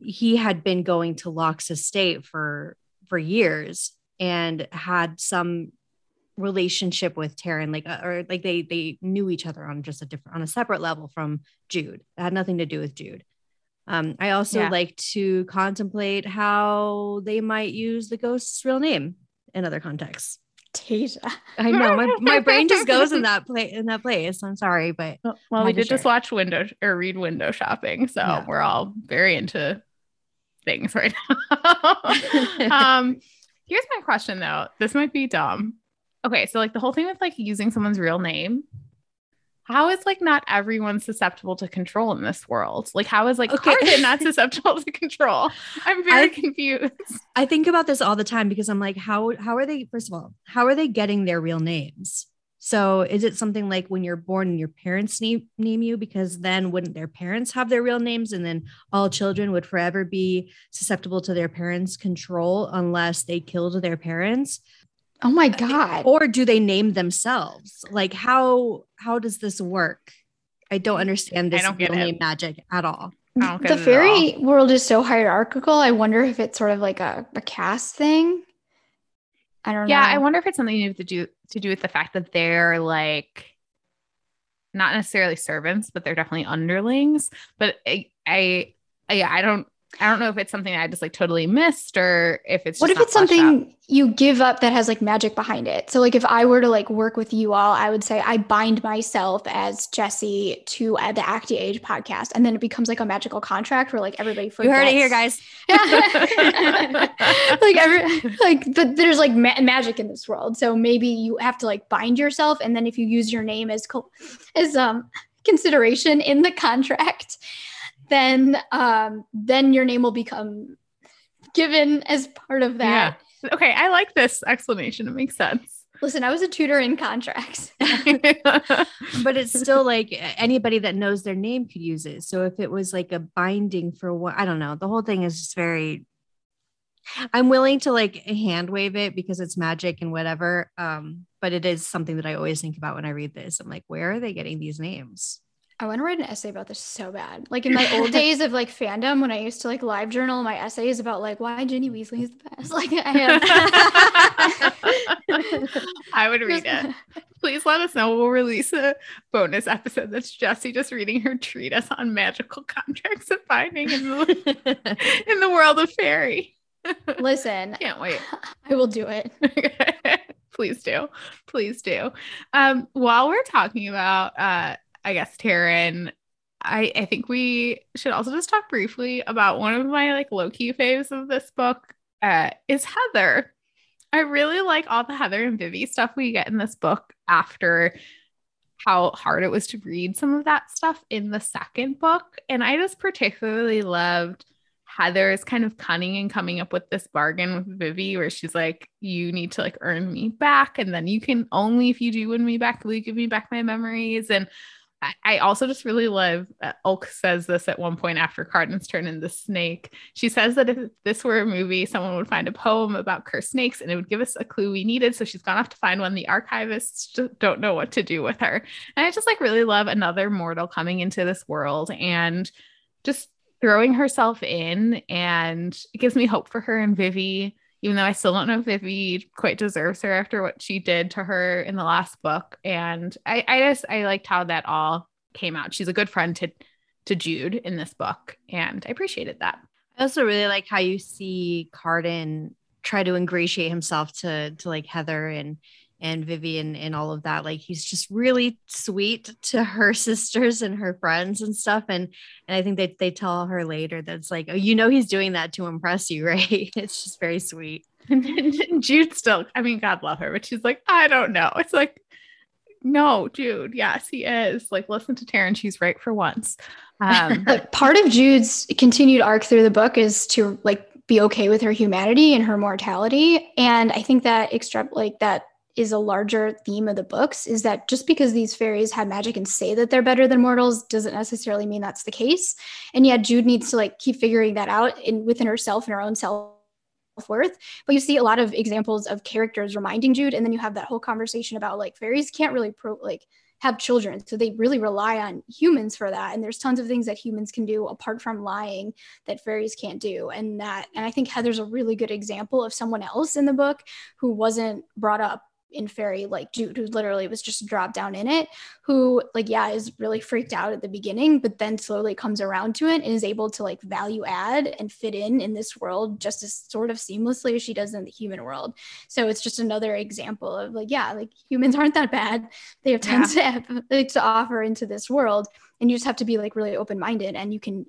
Speaker 1: he had been going to Locke's estate for for years and had some relationship with Taryn, like, uh, or like they they knew each other on just a different, on a separate level from Jude. It had nothing to do with Jude. Um, I also yeah. like to contemplate how they might use the ghost's real name in other contexts.
Speaker 3: Tasia.
Speaker 1: I know my, my brain just goes in that place in that place. I'm sorry, but
Speaker 2: well, we did just watch window or read window shopping, so yeah. we're all very into things right now. um, here's my question though. This might be dumb okay, so like the whole thing with like using someone's real name, how is like not everyone susceptible to control in this world? Like, how is like okay. Not susceptible to control? I'm very I, confused.
Speaker 1: I think about this all the time because I'm like, how how are they? First of all, how are they getting their real names? So is it something like when you're born and your parents name, name you because then wouldn't their parents have their real names and then all children would forever be susceptible to their parents' control unless they killed their parents?
Speaker 3: Oh my uh, god.
Speaker 1: Or do they name themselves? Like how how does this work? I don't understand this don't name magic at all.
Speaker 3: The fairy world is so hierarchical. I wonder if it's sort of like a, a caste thing. I don't
Speaker 2: yeah,
Speaker 3: know.
Speaker 2: Yeah, I wonder if it's something to do to do with the fact that they're like not necessarily servants, but they're definitely underlings. But I, I yeah, I don't I don't know if it's something I just like totally missed or if it's
Speaker 3: what if it's something you give up that has like magic behind it. So like if I were to like work with you all, I would say I bind myself as Jesse to uh, the Acty Age podcast, and then it becomes like a magical contract where like everybody
Speaker 1: forgets. You heard it here, guys.
Speaker 3: like every like, but there's like ma- magic in this world, so maybe you have to like bind yourself, and then if you use your name as co- as um consideration in the contract then um, then your name will become given as part of that.
Speaker 2: Yeah. Okay, I like this explanation. It makes sense.
Speaker 3: Listen, I was a tutor in contracts.
Speaker 1: but it's still like anybody that knows their name could use it. So if it was like a binding for what I don't know, the whole thing is just very I'm willing to like hand wave it because it's magic and whatever. Um, but it is something that I always think about when I read this. I'm like, where are they getting these names?
Speaker 3: I want to write an essay about this so bad. Like in my old days of like fandom, when I used to like live journal my essays about like why Ginny Weasley is the best. Like I
Speaker 2: have. I would read it. Please let us know. We'll release a bonus episode that's Jessie just reading her treatise on magical contracts and binding in the in the world of Faerie.
Speaker 3: Listen,
Speaker 2: can't wait.
Speaker 3: I will do it.
Speaker 2: Please do. Please do. Um, while we're talking about uh I guess, Taryn, I, I think we should also just talk briefly about one of my like low key faves of this book uh, is Heather. I really like all the Heather and Vivi stuff we get in this book after how hard it was to read some of that stuff in the second book. And I just particularly loved Heather's kind of cunning and coming up with this bargain with Vivi where she's like, you need to like earn me back. And then you can only if you do win me back, will you give me back my memories? And I also just really love uh, Ulk says this at one point after Cardan's turn in the snake. She says that if this were a movie, someone would find a poem about cursed snakes and it would give us a clue we needed. So she's gone off to find one. The archivists don't know what to do with her. And I just like really love another mortal coming into this world and just throwing herself in. And it gives me hope for her and Vivi even though I still don't know if Vivi quite deserves her after what she did to her in the last book. And I, I just I liked how that all came out. She's a good friend to to Jude in this book, and I appreciated that.
Speaker 1: I also really like how you see Cardan try to ingratiate himself to to like Heather and and Vivienne and all of that. Like he's just really sweet to her sisters and her friends and stuff. And and I think they they tell her later that it's like, oh, you know, he's doing that to impress you, right? It's just very sweet.
Speaker 2: And Jude still, I mean, God love her, but she's like, I don't know. It's like, no, Jude, yes, he is. Like, listen to Taryn, she's right for once.
Speaker 3: Um, part of Jude's continued arc through the book is to like be okay with her humanity and her mortality. And I think that extra like that is a larger theme of the books is that just because these fairies have magic and say that they're better than mortals doesn't necessarily mean that's the case. And yet Jude needs to like keep figuring that out in within herself and her own self worth. But you see a lot of examples of characters reminding Jude, and then you have that whole conversation about like fairies can't really pro like have children. So they really rely on humans for that. And there's tons of things that humans can do apart from lying that fairies can't do. And that, and I think Heather's a really good example of someone else in the book who wasn't brought up in Faerie like dude who literally was just dropped down in it, who like yeah is really freaked out at the beginning, but then slowly comes around to it and is able to like value add and fit in in this world just as sort of seamlessly as she does in the human world. So it's just another example of like yeah, like humans aren't that bad. They have tons yeah. to have, like, to offer into this world, and you just have to be like really open minded, and you can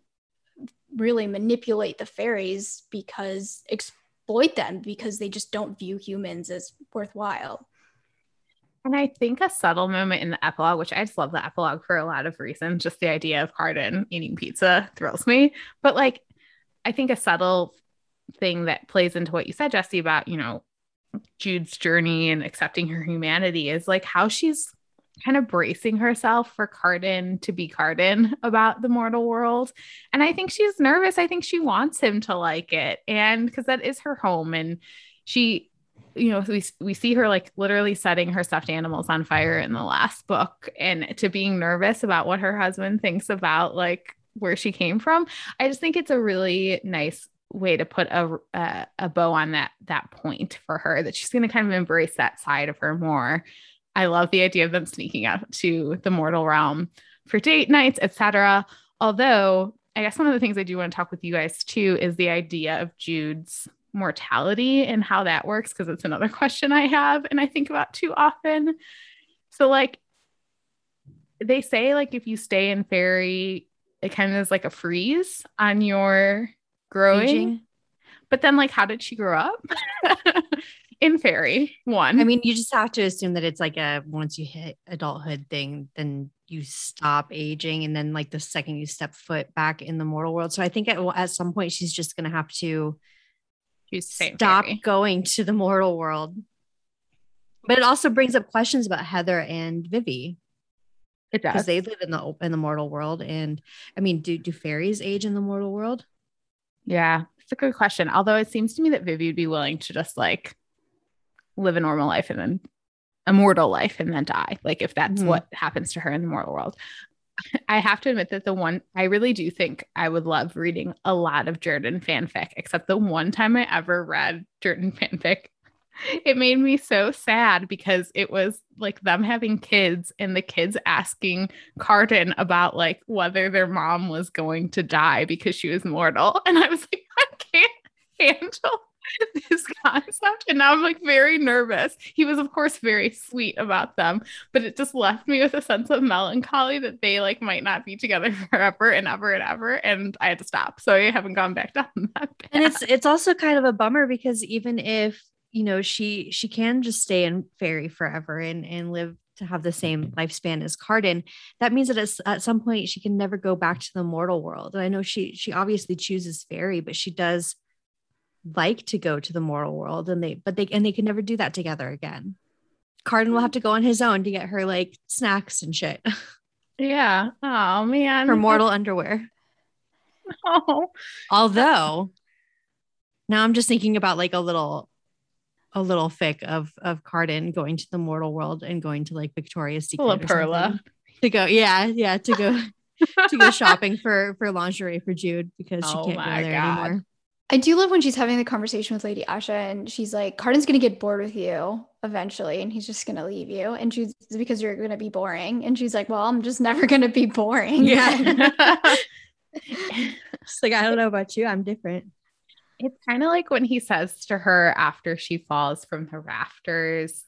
Speaker 3: really manipulate the fairies because exploit them because they just don't view humans as worthwhile.
Speaker 2: And I think a subtle moment in the epilogue, which I just love the epilogue for a lot of reasons, just the idea of Cardan eating pizza thrills me. But like, I think a subtle thing that plays into what you said, Jesse, about, you know, Jude's journey and accepting her humanity is like how she's kind of bracing herself for Cardan to be Cardan about the mortal world. And I think she's nervous. I think she wants him to like it. And because that is her home. And she you know we we see her like literally setting her stuffed animals on fire in the last book. And to being nervous about what her husband thinks about like where she came from i just think it's a really nice way to put a a, a bow on that that point for her that she's going to kind of embrace that side of her more. I love the idea of them sneaking out to the mortal realm for date nights etc although i guess one of the things i do want to talk with you guys too is the idea of jude's mortality and how that works because it's another question I have and I think about too often. So like they say like if you stay in Faerie, it kind of is like a freeze on your growing. Aging. But then like how did she grow up? in Faerie one.
Speaker 1: I mean, you just have to assume that it's like a once you hit adulthood thing, then you stop aging, and then like the second you step foot back in the mortal world. So I think at, at some point she's just gonna have to stop going to the mortal world. But it also brings up questions about Heather and Vivi.
Speaker 2: It does
Speaker 1: because they live in the in the mortal world, and I mean, do do fairies age in the mortal world?
Speaker 2: Yeah, it's a good question. Although it seems to me that Vivi would be willing to just like live a normal life and then a mortal life and then die. Like if that's mm-hmm. what happens to her in the mortal world. I have to admit that the one I really do think I would love reading a lot of Jordan fanfic, except the one time I ever read Jordan fanfic, it made me so sad because it was like them having kids and the kids asking Cardan about like whether their mom was going to die because she was mortal. And I was like, I can't handle this concept. And now I'm like very nervous. He was, of course, very sweet about them, but it just left me with a sense of melancholy that they like might not be together forever and ever and ever. And I had to stop. So I haven't gone back down that path.
Speaker 1: And it's it's also kind of a bummer because even if you know she she can just stay in Faerie forever and and live to have the same lifespan as Cardan, that means that at some point she can never go back to the mortal world. And I know she she obviously chooses Faerie, but she does like to go to the mortal world and they but they and they can never do that together again. Cardan will hmm. have to go on his own to get her like snacks and shit.
Speaker 2: Yeah. Oh man.
Speaker 1: Her mortal underwear.
Speaker 2: Oh.
Speaker 1: Although now I'm just thinking about like a little a little fic of of Cardan going to the mortal world and going to like Victoria's Secret
Speaker 2: Perla
Speaker 1: to go. Yeah, yeah, to go to go shopping for for lingerie for Jude because she oh can't go there God. anymore.
Speaker 3: I do love when she's having the conversation with Lady Asha and she's like, Cardan's gonna get bored with you eventually and he's just gonna leave you. And she's because you're gonna be boring. And she's like, Well, I'm just never gonna be boring.
Speaker 1: Yeah. She's like, I don't know about you. I'm different.
Speaker 2: It's kind of like when he says to her after she falls from the rafters,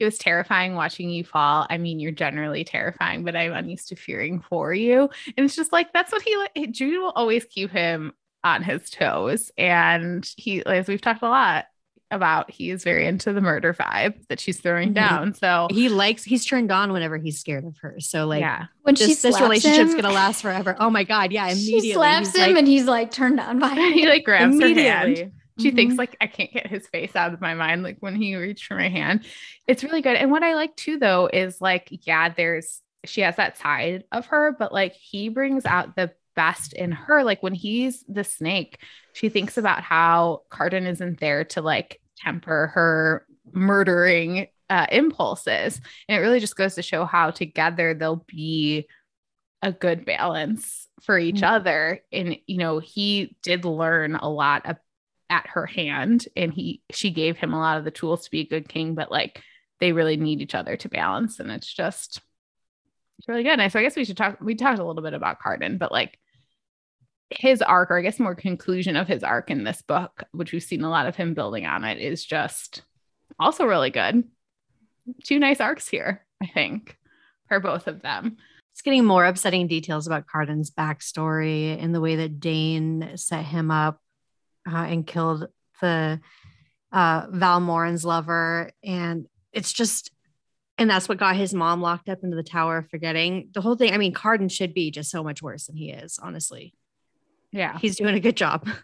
Speaker 2: it was terrifying watching you fall. I mean, you're generally terrifying, but I'm unused to fearing for you. And it's just like that's what he like. Judy will always keep him on his toes. And he, as we've talked a lot about, he is very into the murder vibe that she's throwing mm-hmm. down. So
Speaker 1: he likes, he's turned on whenever he's scared of her. So, like,
Speaker 2: yeah.
Speaker 1: when this, this relationship's going to last forever. Oh my God. Yeah. Immediately.
Speaker 3: She slaps him like, and he's like turned on by
Speaker 2: it. he like grabs her hand. She mm-hmm. thinks like I can't get his face out of my mind. Like when he reached for my hand, it's really good. And what I like too, though, is like, yeah, there's she has that side of her, but like he brings out the best in her. Like when he's the snake, she thinks about how Cardan isn't there to like temper her murdering uh, impulses. And it really just goes to show how together they'll be a good balance for each mm-hmm. other. And, you know, he did learn a lot of, at her hand and he, she gave him a lot of the tools to be a good king, but like they really need each other to balance. And it's just, it's really good. And so I guess we should talk, we talked a little bit about Cardan, but like his arc, or I guess more conclusion of his arc in this book, which we've seen a lot of him building on it, is just also really good. Two nice arcs here, I think, for both of them.
Speaker 1: It's getting more upsetting details about Cardan's backstory and the way that Dain set him up uh, and killed the uh, Val Moren's lover. And it's just, and that's what got his mom locked up into the tower forgetting. The whole thing, I mean, Cardan should be just so much worse than he is, honestly.
Speaker 2: Yeah.
Speaker 1: He's doing a good job.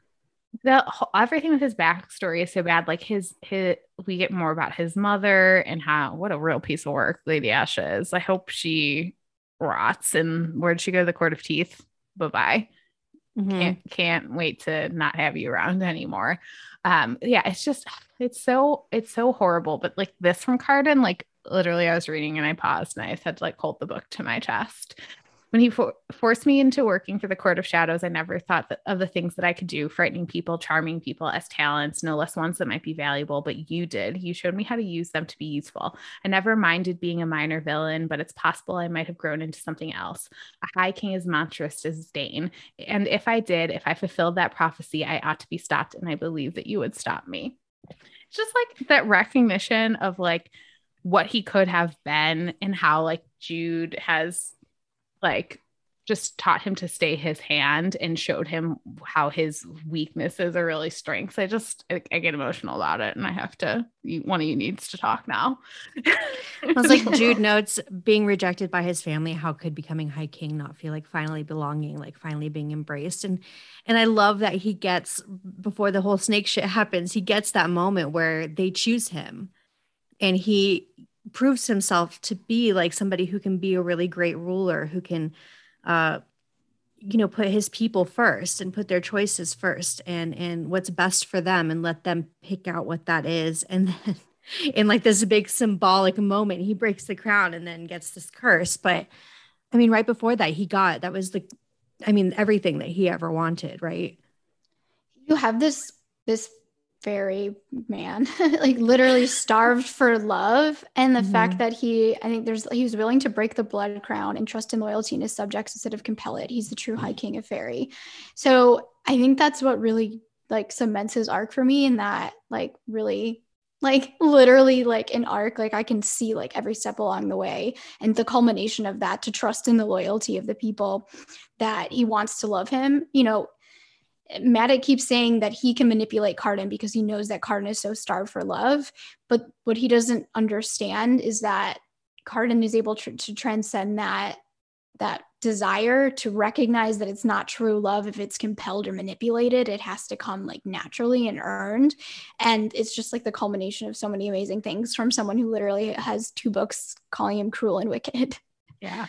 Speaker 2: The everything with his backstory is so bad. Like his his we get more about his mother and how what a real piece of work Lady Asha is. I hope she rots and where'd she go to the court of teeth? Bye-bye. Mm-hmm. Can't can't wait to not have you around anymore. Um yeah, it's just it's so it's so horrible. But like this from Cardan, like literally I was reading and I paused and I had to like hold the book to my chest when he for- forced me into working for the Court of Shadows, I never thought of the things that I could do, frightening people, charming people as talents, no less ones that might be valuable, but you did. You showed me how to use them to be useful. I never minded being a minor villain, but it's possible I might have grown into something else. A high king is monstrous disdain. And if I did, if I fulfilled that prophecy, I ought to be stopped. And I believe that you would stop me. It's just like that recognition of like what he could have been and how like Jude has like just taught him to stay his hand and showed him how his weaknesses are really strengths. I just I, I get emotional about it, and I have to. one of you needs to talk now.
Speaker 1: I was like Jude notes being rejected by his family. How could becoming High King not feel like finally belonging, like finally being embraced? And and I love that he gets before the whole snake shit happens. He gets that moment where they choose him, and he proves himself to be like somebody who can be a really great ruler who can uh you know put his people first and put their choices first and and what's best for them and let them pick out what that is and then in like this big symbolic moment he breaks the crown and then gets this curse but I mean, right before that, he got that was the, I mean, everything that he ever wanted, right?
Speaker 3: You have this this very man, like literally starved for love, and the mm-hmm. fact that he, I think there's he was willing to break the blood crown and trust and loyalty in his subjects instead of compel it. He's the true High King of Faerie. So I think that's what really like cements his arc for me, and that like really like literally like an arc like i can see like every step along the way and the culmination of that to trust in the loyalty of the people that he wants to love him you know Madoc keeps saying that he can manipulate Cardan because he knows that Cardan is so starved for love. But what he doesn't understand is that Cardan is able to, to transcend that that desire to recognize that it's not true love if it's compelled or manipulated. It has to come like naturally and earned. And it's just like the culmination of so many amazing things from someone who literally has two books calling him cruel and wicked.
Speaker 2: Yeah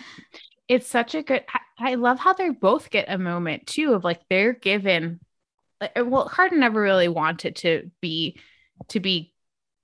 Speaker 2: it's such a good I, love how they both get a moment too of like they're given well Cardan never really wanted to be to be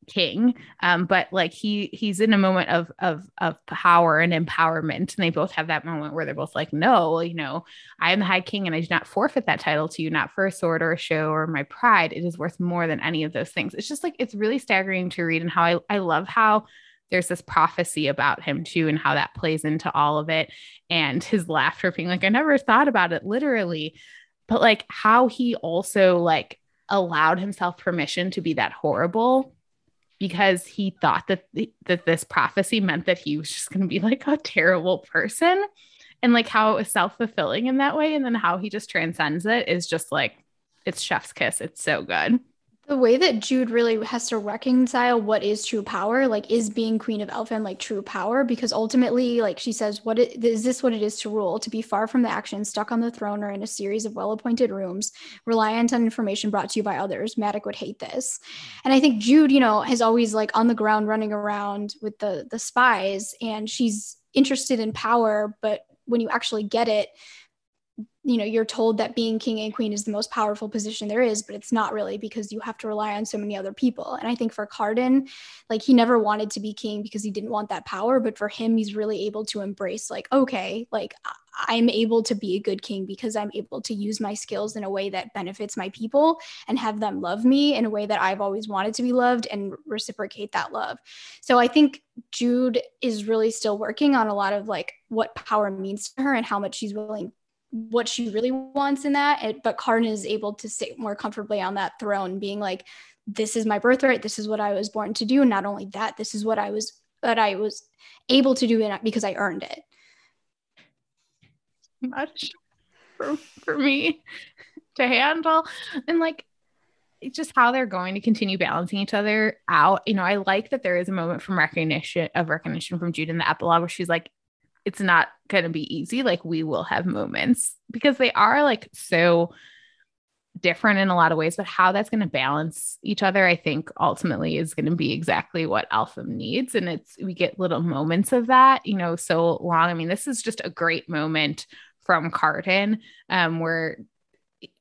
Speaker 2: king um, but like he he's in a moment of of of power and empowerment and they both have that moment where they're both like no you know i am the high king and i do not forfeit that title to you not for a sword or a show or my pride. It is worth more than any of those things. It's just like it's really staggering to read and how i, I love how there's this prophecy about him too and how that plays into all of it and his laughter being like i never thought about it literally. But like how he also like allowed himself permission to be that horrible because he thought that th- that this prophecy meant that he was just going to be like a terrible person. And like how it was self-fulfilling in that way and then how he just transcends it is just like it's chef's kiss. It's so good
Speaker 3: the way that Jude really has to reconcile what is true power, like is being queen of Elfhame like true power, because ultimately, like she says, what it, is this what it is to rule? To be far from the action, stuck on the throne or in a series of well-appointed rooms, reliant on information brought to you by others. Madoc would hate this. And I think Jude, you know, has always like on the ground running around with the the spies, and she's interested in power, but when you actually get it, you know you're told that being king and queen is the most powerful position there is but it's not really because you have to rely on so many other people. And i think for cardan like he never wanted to be king because he didn't want that power but for him he's really able to embrace like okay like i'm able to be a good king because i'm able to use my skills in a way that benefits my people and have them love me in a way that i've always wanted to be loved and reciprocate that love. So i think jude is really still working on a lot of like what power means to her and how much she's willing what she really wants in that. but Cardan is able to sit more comfortably on that throne, being like, this is my birthright. This is what I was born to do. And not only that, this is what I was that I was able to do it because I earned it.
Speaker 2: Much for, for me to handle. And like it's just how they're going to continue balancing each other out. You know, I like that there is a moment from recognition of recognition from Jude in the epilogue where she's like, it's not going to be easy. Like we will have moments because they are like so different in a lot of ways, but how that's going to balance each other, I think ultimately is going to be exactly what Elfhame needs. And it's, we get little moments of that, you know, so long. I mean, this is just a great moment from Cardan um, where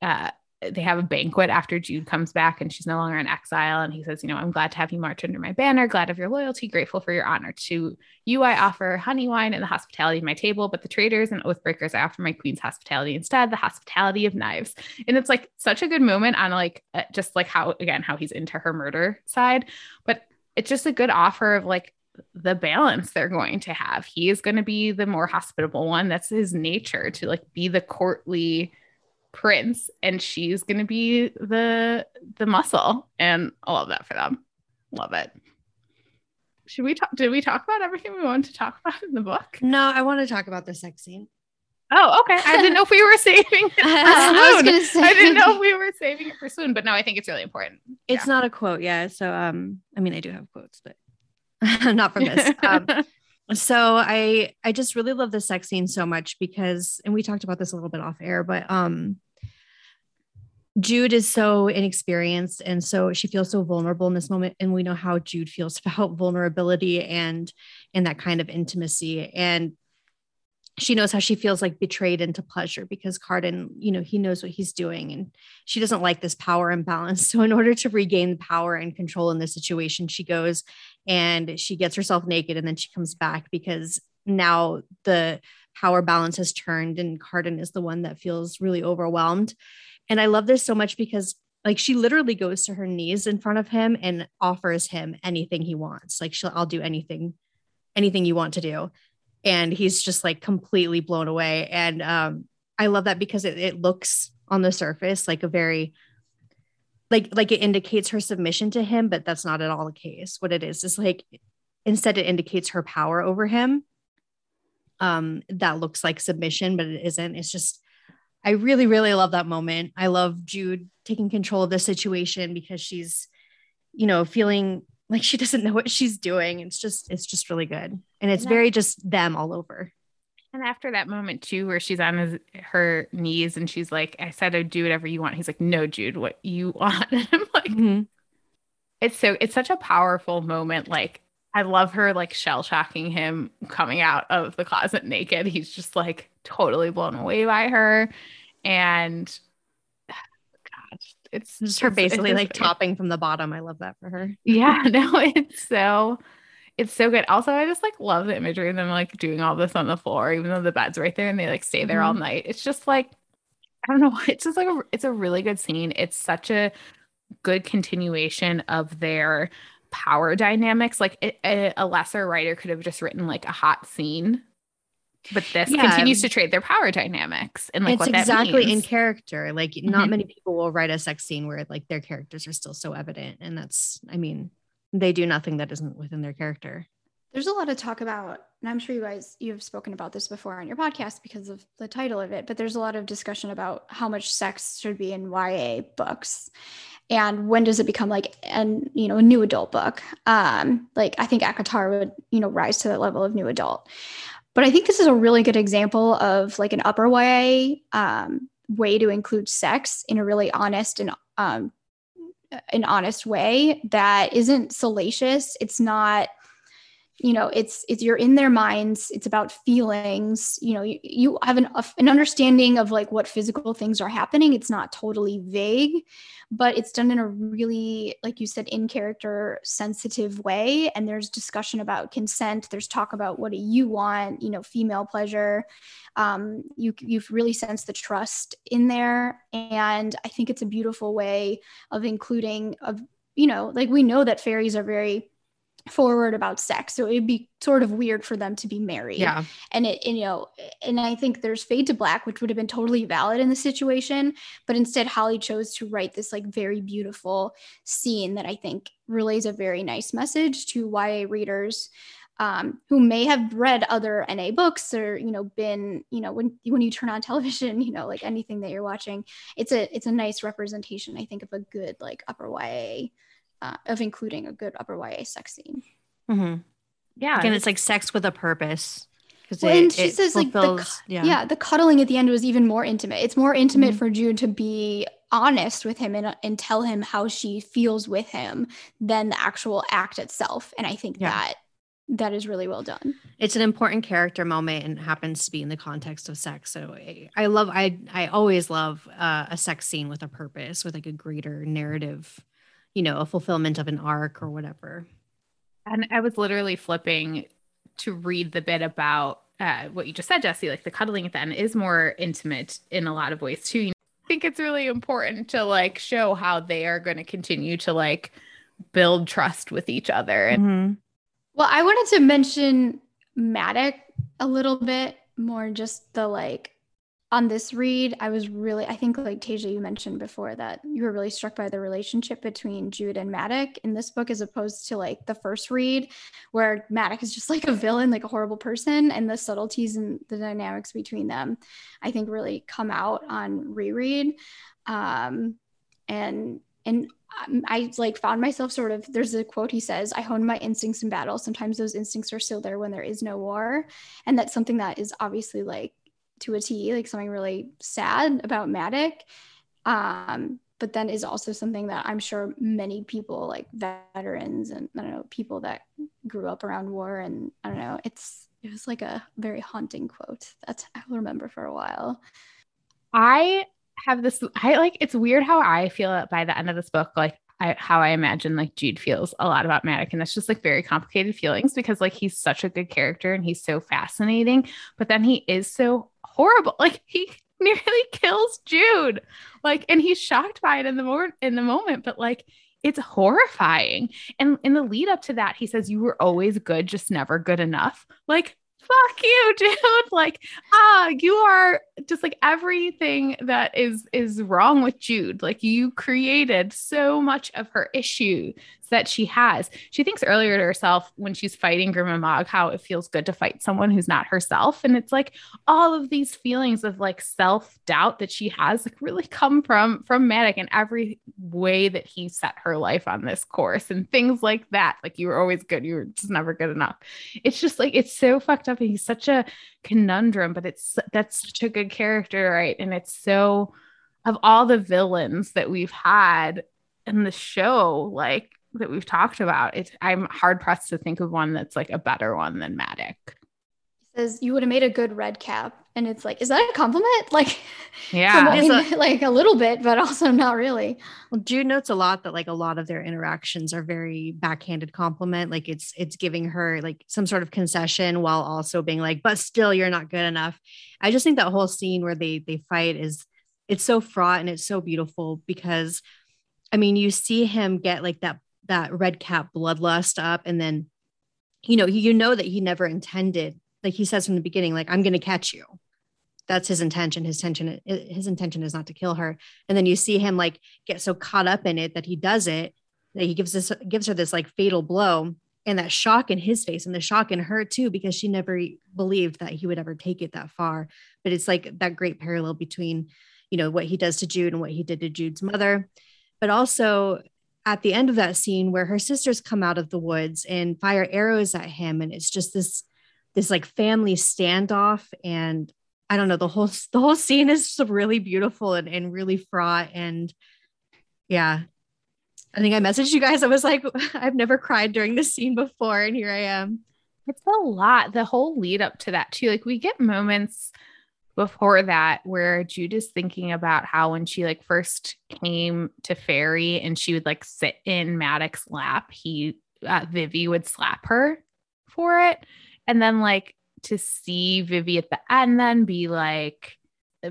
Speaker 2: uh, they have a banquet after Jude comes back and she's no longer in exile. And he says, You know, I'm glad to have you march under my banner, glad of your loyalty, grateful for your honor. To you, I offer honey wine and the hospitality of my table, but the traitors and oathbreakers, I offer my queen's hospitality instead, the hospitality of knives. And it's like such a good moment on like uh, just like how, again, how he's into her murder side. But it's just a good offer of like, the balance they're going to have. He is going to be the more hospitable one. That's his nature to like be the courtly, prince and she's going to be the the muscle and i love that for them. Love it. Should we talk did we talk about everything we wanted to talk about in the book?
Speaker 1: No i want to talk about the sex scene.
Speaker 2: Oh okay. I didn't know if we were saving it for I, soon. I didn't know if we were saving it for soon but no i think it's really important.
Speaker 1: It's yeah. not a quote yeah so um i mean i do have quotes but not from this. Um, so i i just really love the sex scene so much because and we talked about this a little bit off air but um jude is so inexperienced and so she feels so vulnerable in this moment and we know how jude feels about vulnerability and and that kind of intimacy and she knows how she feels like betrayed into pleasure because Cardan, you know, he knows what he's doing and she doesn't like this power imbalance. So, in order to regain the power and control in this situation, she goes and she gets herself naked and then she comes back because now the power balance has turned and Cardan is the one that feels really overwhelmed. And I love this so much because like she literally goes to her knees in front of him and offers him anything he wants. Like she'll I'll do anything anything you want to do. And he's just like completely blown away and um I love that because it, it looks on the surface like a very like like it indicates her submission to him but that's not at all the case what it is is like instead it indicates her power over him um that looks like submission but it isn't it's just i really really love that moment i love jude taking control of the situation because she's you know feeling like she doesn't know what she's doing it's just it's just really good and it's very just them all over
Speaker 2: and after that moment too, where she's on his, her knees and she's like, "I said I'd do whatever you want." He's like, "No, Jude, what you want?" And I'm like, mm-hmm. "It's so it's such a powerful moment." Like I love her like shell shocking him coming out of the closet naked. He's just like totally blown away by her, and
Speaker 1: gosh, it's just her basically like topping from the bottom. I love that for her.
Speaker 2: Yeah, no, it's so it's so good. Also, I just like love the imagery of them like doing all this on the floor, even though the bed's right there and they like stay there mm-hmm. all night. It's just like, I don't know. It's just like, a, it's a really good scene. It's such a good continuation of their power dynamics. Like a, a lesser writer could have just written like a hot scene but this yeah. continues to trade their power dynamics and like it's what exactly
Speaker 1: in character like mm-hmm. not many people will write a sex scene where like their characters are still so evident and that's i mean they do nothing that isn't within their character.
Speaker 3: There's a lot of talk about, and I'm sure you guys you've spoken about this before on your podcast because of the title of it, but there's a lot of discussion about how much sex should be in YA books. And when does it become like an you know a new adult book? Um like i think ACOTAR would you know rise to that level of new adult. But i think this is a really good example of like an upper ya um, way to include sex in a really honest and um, an honest way that isn't salacious. It's not, you know, it's it's you're in their minds. It's about feelings. You know, you, you have an an understanding of like what physical things are happening. It's not totally vague, but it's done in a really, like you said, in character sensitive way. And there's discussion about consent. There's talk about what do you want. You know, female pleasure um, you you've really sensed the trust in there and i think it's a beautiful way of including of you know like we know that fairies are very forward about sex. So it'd be sort of weird for them to be married.
Speaker 1: Yeah.
Speaker 3: And it and, you know and i think there's fade to black which would have been totally valid in the situation but instead holly chose to write this like very beautiful scene that i think relays a very nice message to ya readers um, who may have read other NA books or you know been you know when when you turn on television you know like anything that you're watching. It's a it's a nice representation I think of a good like upper YA uh, of including a good upper YA sex scene.
Speaker 1: Mm-hmm. Yeah, and it's like sex with a purpose.
Speaker 3: Well, it, and she says like the, yeah. yeah the cuddling at the end was even more intimate. It's more intimate mm-hmm. for Jude to be honest with him and, and tell him how she feels with him than the actual act itself. And I think yeah. that that is really well done.
Speaker 1: It's an important character moment and happens to be in the context of sex. So I, I love, I, I always love uh, a sex scene with a purpose, with like a greater narrative, you know, a fulfillment of an arc or whatever.
Speaker 2: And I was literally flipping to read the bit about uh, what you just said, Jesse. Like the cuddling at the end is more intimate in a lot of ways too. You know, I think it's really important to like show how they are going to continue to like build trust with each other and. Mm-hmm
Speaker 3: well, I wanted to mention Madoc a little bit more, just the like on this read, I was really, I think like Tasia, you mentioned before that you were really struck by the relationship between Jude and Madoc in this book, as opposed to like the first read, where Madoc is just like a villain, like a horrible person, and the subtleties and the dynamics between them, I think really come out on reread. Um, and and um, I like found myself sort of there's a quote he says, I hone my instincts in battle. Sometimes those instincts are still there when there is no war. And that's something that is obviously like to a T, like something really sad about Madoc. Um, but then is also something that I'm sure many people like veterans and I don't know, people that grew up around war and I don't know, it's it was like a very haunting quote that I'll remember for a while.
Speaker 2: I have this I like it's weird how I feel by the end of this book like I, how I imagine like Jude feels a lot about Madoc. And that's just like very complicated feelings because like he's such a good character and he's so fascinating, but then he is so horrible. Like he nearly kills Jude. Like, and he's shocked by it in the moment in the moment, but like it's horrifying. And in the lead up to that, he says, You were always good, just never good enough. Like, fuck you, dude. Like, ah, you are just like everything that is is wrong with Jude. Like you created so much of her issue that she has. She thinks earlier to herself when she's fighting Grima Mog how it feels good to fight someone who's not herself. And it's like all of these feelings of like self-doubt that she has like really come from from Madoc and every way that he set her life on this course and things like that. Like you were always good, you were just never good enough. It's just like it's so fucked up. And he's such a conundrum, but it's that's such a good character, right? And it's so of all the villains that we've had in the show, like that we've talked about, it's I'm hard pressed to think of one that's like a better one than Madoc.
Speaker 3: He says you would have made a good red cap. And it's like, is that a compliment? Like,
Speaker 2: yeah,
Speaker 3: a, like a little bit, but also not really.
Speaker 1: Well, Jude notes a lot that like a lot of their interactions are very backhanded compliment. Like it's it's giving her like some sort of concession while also being like, but still you're not good enough. I just think that whole scene where they they fight is it's so fraught and it's so beautiful because I mean, you see him get like that that red cap bloodlust up. And then you know you know that he never intended like he says from the beginning like i'm going to catch you. That's his intention. His intention his intention is not to kill her. And then you see him like get so caught up in it that he does it that he gives this gives her this like fatal blow and that shock in his face and the shock in her too because she never believed that he would ever take it that far. But it's like that great parallel between you know what he does to jude and what he did to jude's mother. But also at the end of that scene where her sisters come out of the woods and fire arrows at him and it's just this this like family standoff and i don't know the whole the whole scene is just really beautiful and, and really fraught and yeah. I think i messaged you guys. I was like i've never cried during this scene before and here i am.
Speaker 2: It's a lot the whole lead up to that too. Like we get moments before that where Jude is thinking about how when she like first came to Faerie and she would like sit in Madoc's lap, he uh, Vivi would slap her for it. And then like to see Vivi at the end then be like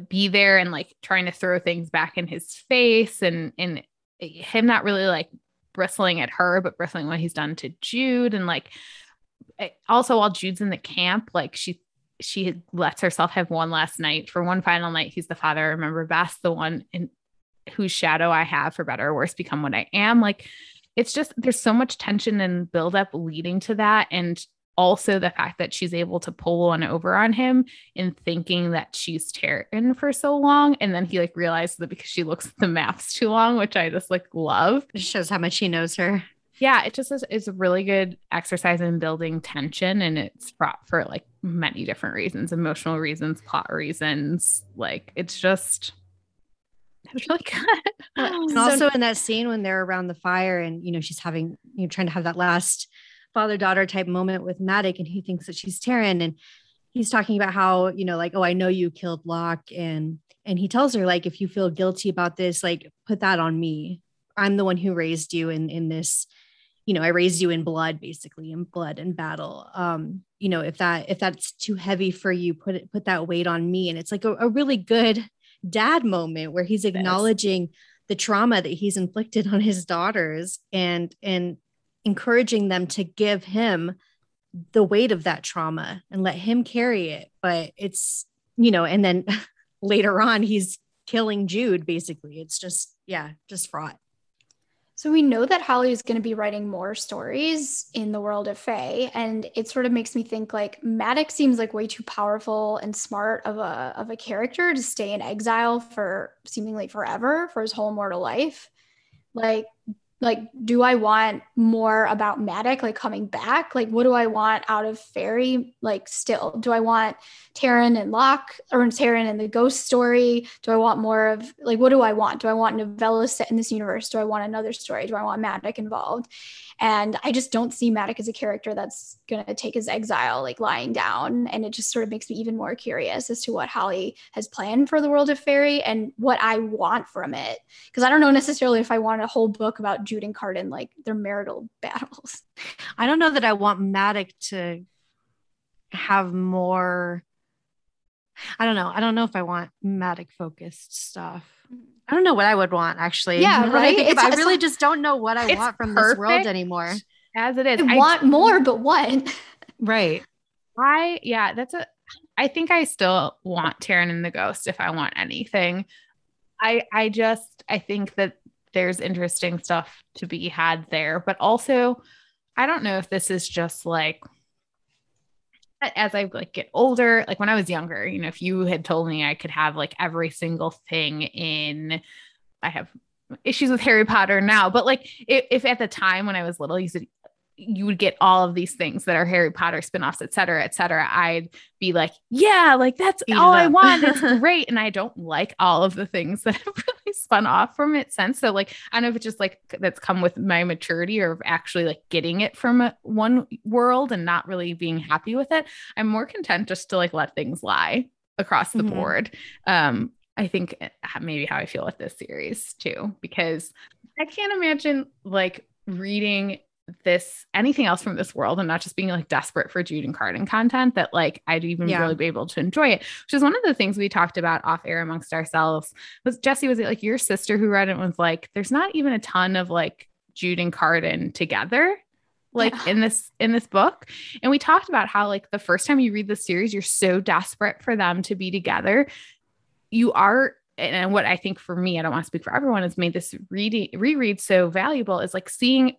Speaker 2: be there and like trying to throw things back in his face and and him not really like bristling at her but bristling what he's done to Jude and like also while Jude's in the camp like she she lets herself have one last night for one final night. He's the father I remember best, the one in whose shadow I have for better or worse become what I am. Like it's just there's so much tension and buildup leading to that. And also the fact that she's able to pull one over on him in thinking that she's Taryn for so long. And then he like realizes that because she looks at the maps too long, which I just like love.
Speaker 1: It shows how much he knows her
Speaker 2: yeah, it just is, is a really good exercise in building tension and it's fraught for like many different reasons, emotional reasons, plot reasons. Like it's just it's really good.
Speaker 1: and so, also in that scene when they're around the fire and you know she's having you know trying to have that last father-daughter type moment with Madoc and he thinks that she's Taryn and he's talking about how, you know, like, oh, I know you killed Locke and and he tells her like if you feel guilty about this, like put that on me. I'm the one who raised you in in this you know, I raised you in blood, basically in blood and battle. Um, you know, if that if that's too heavy for you, put it put that weight on me. And it's like a, a really good dad moment where he's acknowledging the trauma that he's inflicted on his daughters and and encouraging them to give him the weight of that trauma and let him carry it. But it's, you know, and then later on he's killing Jude basically. It's just, yeah, just fraught.
Speaker 3: So we know that Holly is going to be writing more stories in the world of Fae, and it sort of makes me think like Madoc seems like way too powerful and smart of a of a character to stay in exile for seemingly forever for his whole mortal life. Like like do i want more about Madoc like coming back? Like what do i want out of Faerie like still do i want Taryn and Locke or Taryn and the ghost story? Do i want more of like what do i want? Do i want novellas set in this universe? Do i want another story? Do i want Madoc involved? And I just don't see Madoc as a character that's going to take his exile like lying down. And it just sort of makes me even more curious as to what Holly has planned for the world of Faerie and what I want from it. Because I don't know necessarily if I want a whole book about Jude and Cardan like their marital battles.
Speaker 1: I don't know that I want Madoc to have more. I don't know. I don't know if I want Madoc focused stuff. Mm-hmm. I don't know what I would want actually.
Speaker 3: Yeah, right.
Speaker 1: I, I really just don't know what I want from this world anymore.
Speaker 2: As it is,
Speaker 3: I want more, but what?
Speaker 1: Right.
Speaker 2: I yeah, that's a. I think I still want Taryn and the Ghost if I want anything. I I just I think that there's interesting stuff to be had there, but also I don't know if this is just like as I like get older, like when I was younger, you know, if you had told me I could have like every single thing in, I have issues with Harry Potter now, but like if, if at the time when I was little, you said you would get all of these things that are Harry Potter spinoffs, et cetera, et cetera. I'd be like, yeah, like that's Eat all I want. It's great. And I don't like all of the things that have really spun off from it since. So like, I don't know if it's just like that's come with my maturity or actually like getting it from a, one world and not really being happy with it. I'm more content just to like let things lie across the mm-hmm. board. Um, I think eh, maybe how I feel with this series too, because I can't imagine like reading this anything else from this world and not just being like desperate for Jude and Cardan content that like I'd even yeah. really be able to enjoy it. Which is one of the things we talked about off air amongst ourselves. Was Jesse, was it like your sister who read it was like, there's not even a ton of like Jude and Cardan together like yeah. in this in this book and we talked about how like the first time you read the series you're so desperate for them to be together you are and what I think for me, I don't want to speak for everyone, has made this reading reread so valuable is like seeing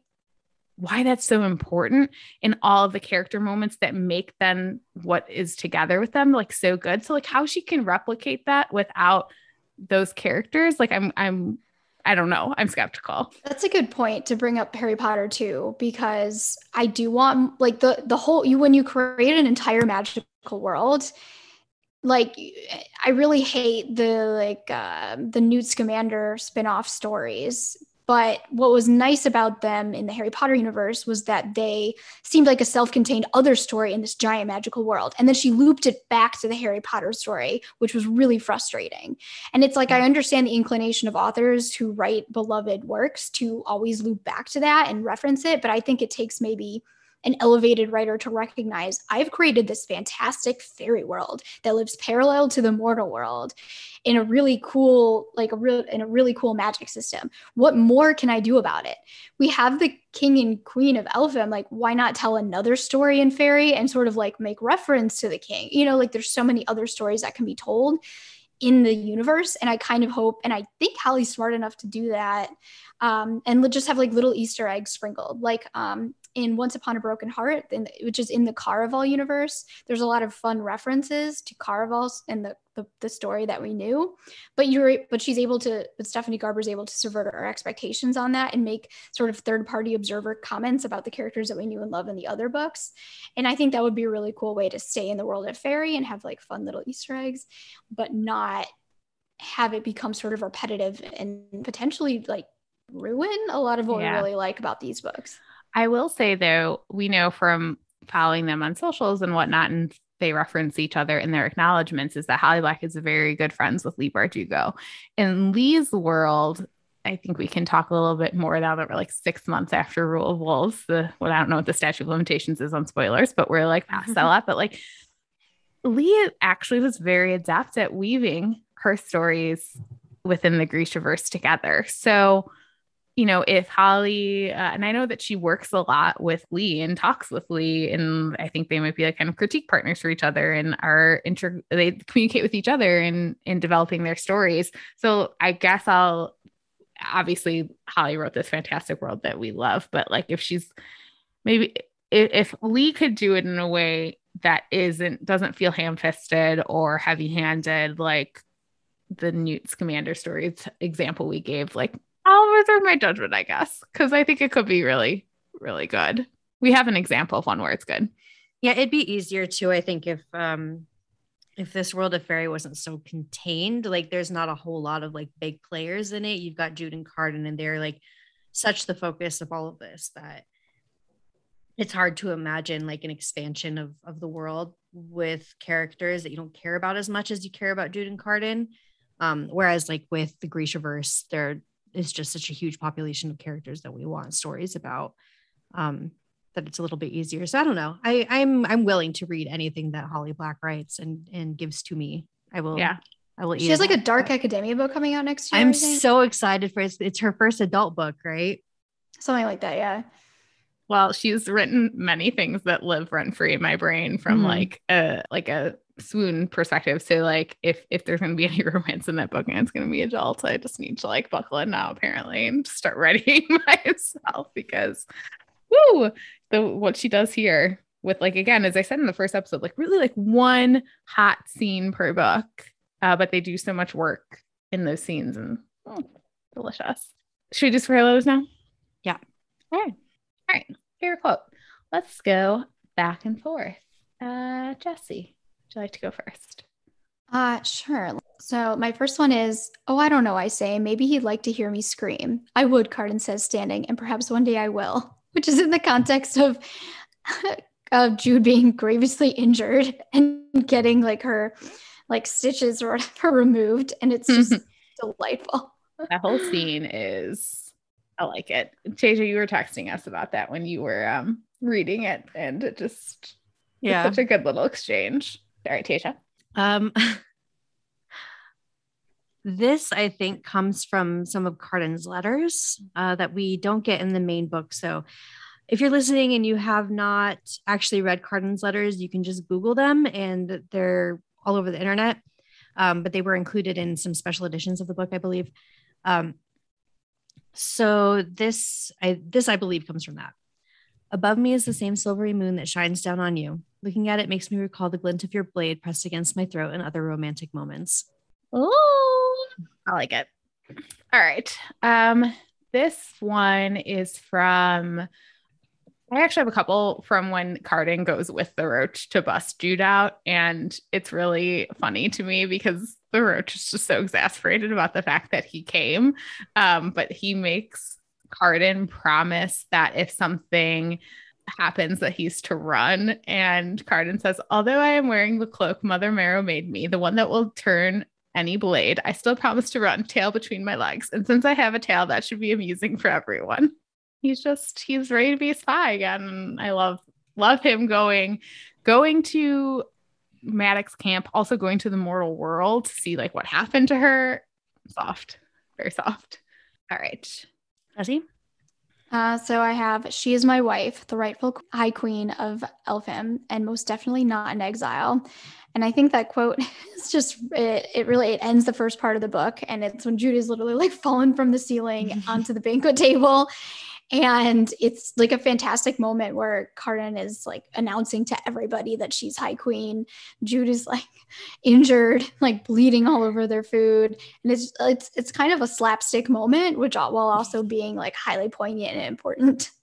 Speaker 2: why that's so important in all of the character moments that make them what is together with them like so good. So like how she can replicate that without those characters like i'm i'm i don't know. I'm skeptical.
Speaker 3: That's a good point to bring up harry potter too because i do want like the the whole you when you create an entire magical world like i really hate the like uh, the newt scamander spin-off stories but what was nice about them in the Harry Potter universe was that they seemed like a self contained other story in this giant magical world. And then she looped it back to the Harry Potter story, which was really frustrating. And it's like, I understand the inclination of authors who write beloved works to always loop back to that and reference it. But I think it takes maybe an elevated writer to recognize I've created this fantastic fairy world that lives parallel to the mortal world in a really cool like a real in a really cool magic system. What more can I do about it? We have the king and queen of Elfhame like why not tell another story in Faerie and sort of like make reference to the king? You know, like there's so many other stories that can be told in the universe and i kind of hope and i think Holly's smart enough to do that um, and just have like little easter eggs sprinkled like um, in Once Upon a Broken Heart, which is in the Caraval universe. There's a lot of fun references to Caraval and the, the, the story that we knew, but you're but she's able to, but Stephanie Garber's able to subvert our expectations on that and make sort of third party observer comments about the characters that we knew and love in the other books. And I think that would be a really cool way to stay in the world of Faerie and have like fun little Easter eggs, but not have it become sort of repetitive and potentially like ruin a lot of what yeah. we really like about these books.
Speaker 2: I will say though, we know from following them on socials and whatnot, and they reference each other in their acknowledgments, is that Holly Black is very good friends with Leigh Bardugo. In Leigh's world, I think we can talk a little bit more now that we're like six months after Rule of Wolves. The well, I don't know what the statute of limitations is on spoilers, but we're like past that. lot. But like Leigh actually was very adept at weaving her stories within the Grishaverse together. So you know, if Holly, uh, and I know that she works a lot with Leigh and talks with Leigh, and I think they might be like kind of critique partners for each other and are inter, they communicate with each other in in developing their stories. So I guess I'll obviously Holly wrote this fantastic world that we love, but like if she's maybe if, if Leigh could do it in a way that isn't doesn't feel ham-fisted or heavy-handed like the Newt Scamander stories example we gave, like I'll reserve my judgment, I guess, because I think it could be really, really good. We have an example of one where it's good.
Speaker 1: Yeah, it'd be easier too, I think, if um if this world of Faerie wasn't so contained. Like there's not a whole lot of like big players in it. You've got Jude and Cardan, and they're like such the focus of all of this that it's hard to imagine like an expansion of of the world with characters that you don't care about as much as you care about Jude and Cardan. Um, whereas like with the Grishaverse, they're is just such a huge population of characters that we want stories about. Um, that it's a little bit easier. So I don't know. I I'm I'm willing to read anything that Holly Black writes and and gives to me. I will.
Speaker 2: Yeah.
Speaker 1: I will.
Speaker 3: She has like a dark academia book coming out next year.
Speaker 1: I'm so excited for it. It's her first adult book, right?
Speaker 3: Something like that. Yeah.
Speaker 2: Well, she's written many things that live rent free in my brain from
Speaker 1: Mhm.
Speaker 2: like a like a swoon perspective. So like if if there's gonna be any romance in that book and it's gonna be adult, I just need to like buckle in now apparently and start writing myself because woo the what she does here with like again, as I said in the first episode, like really like one hot scene per book. Uh, but they do so much work in those scenes and oh, delicious. Should we do letters now?
Speaker 1: Yeah.
Speaker 2: All right. All right. Favorite quote. Let's go back and forth. Uh, Jesse, would you like to go first?
Speaker 3: Uh, sure. So my first one is, oh, I don't know. I say maybe he'd like to hear me scream. I would. Cardan says, standing, and perhaps one day I will. Which is in the context of of Jude being grievously injured and getting like her like stitches or whatever removed, and it's just delightful.
Speaker 2: That whole scene is, I like it. Tasia, you were texting us about that when you were um reading it, and it just it's such a good little exchange. All right, Tasia.
Speaker 1: Um, this, I think, comes from some of Cardan's letters uh, that we don't get in the main book. So, if you're listening and you have not actually read Cardan's letters, you can just Google them, and they're all over the internet. Um, but they were included in some special editions of the book, I believe. Um, so this, I this I believe comes from that. Above me is the same silvery moon that shines down on you. Looking at it makes me recall the glint of your blade pressed against my throat and other romantic moments.
Speaker 2: Oh, I like it. All right. Um, this one is from I actually have a couple from when Cardan goes with the roach to bust Jude out. And it's really funny to me because the roach is just so exasperated about the fact that he came. Um, but he makes Cardan promise that if something happens that he's to run. And Cardan says, Although I am wearing the cloak Mother Marrow made me, the one that will turn any blade, I still promise to run tail between my legs. And since I have a tail, that should be amusing for everyone. He's just he's ready to be a spy again. I love love him going going to Madoc's camp, also going to the mortal world to see like what happened to her. Soft, very soft. All right.
Speaker 1: Jesse?
Speaker 3: Uh, so I have she is my wife, the rightful high queen of Elfhame, and most definitely not in exile. And I think that quote is just it, it really it ends the first part of the book, and it's when Jude is literally like fallen from the ceiling onto the banquet table. And it's like a fantastic moment where Cardan is like announcing to everybody that she's High Queen. Jude is like injured, like bleeding all over their food, and it's it's it's kind of a slapstick moment, which while also being like highly poignant and important.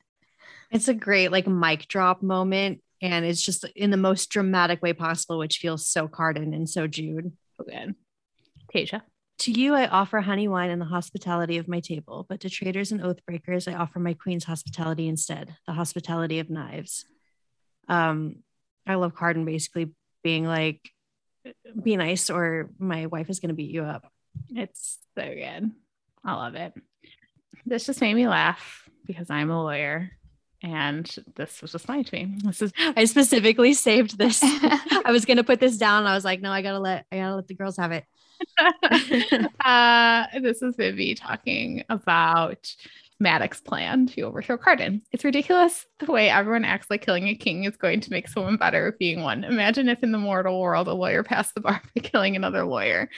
Speaker 1: It's a great like mic drop moment, and it's just in the most dramatic way possible, which feels so Cardan and so Jude.
Speaker 2: So good. Tasia.
Speaker 1: To you, I offer honey wine and the hospitality of my table, but to traitors and oath breakers, I offer my queen's hospitality instead, the hospitality of knives. Um, I love Cardan basically being like, be nice or my wife is going to beat you up.
Speaker 2: It's so good. I love it. This just made me laugh because I'm a lawyer. And this was just funny to me. This is
Speaker 1: I specifically saved this. I was going to put this down. I was like, no, I gotta let, I gotta let the girls have it.
Speaker 2: uh, this is Vivi talking about Madoc's plan to overthrow Cardan. It's ridiculous the way everyone acts like killing a king is going to make someone better at being one. Imagine if in the mortal world a lawyer passed the bar by killing another lawyer.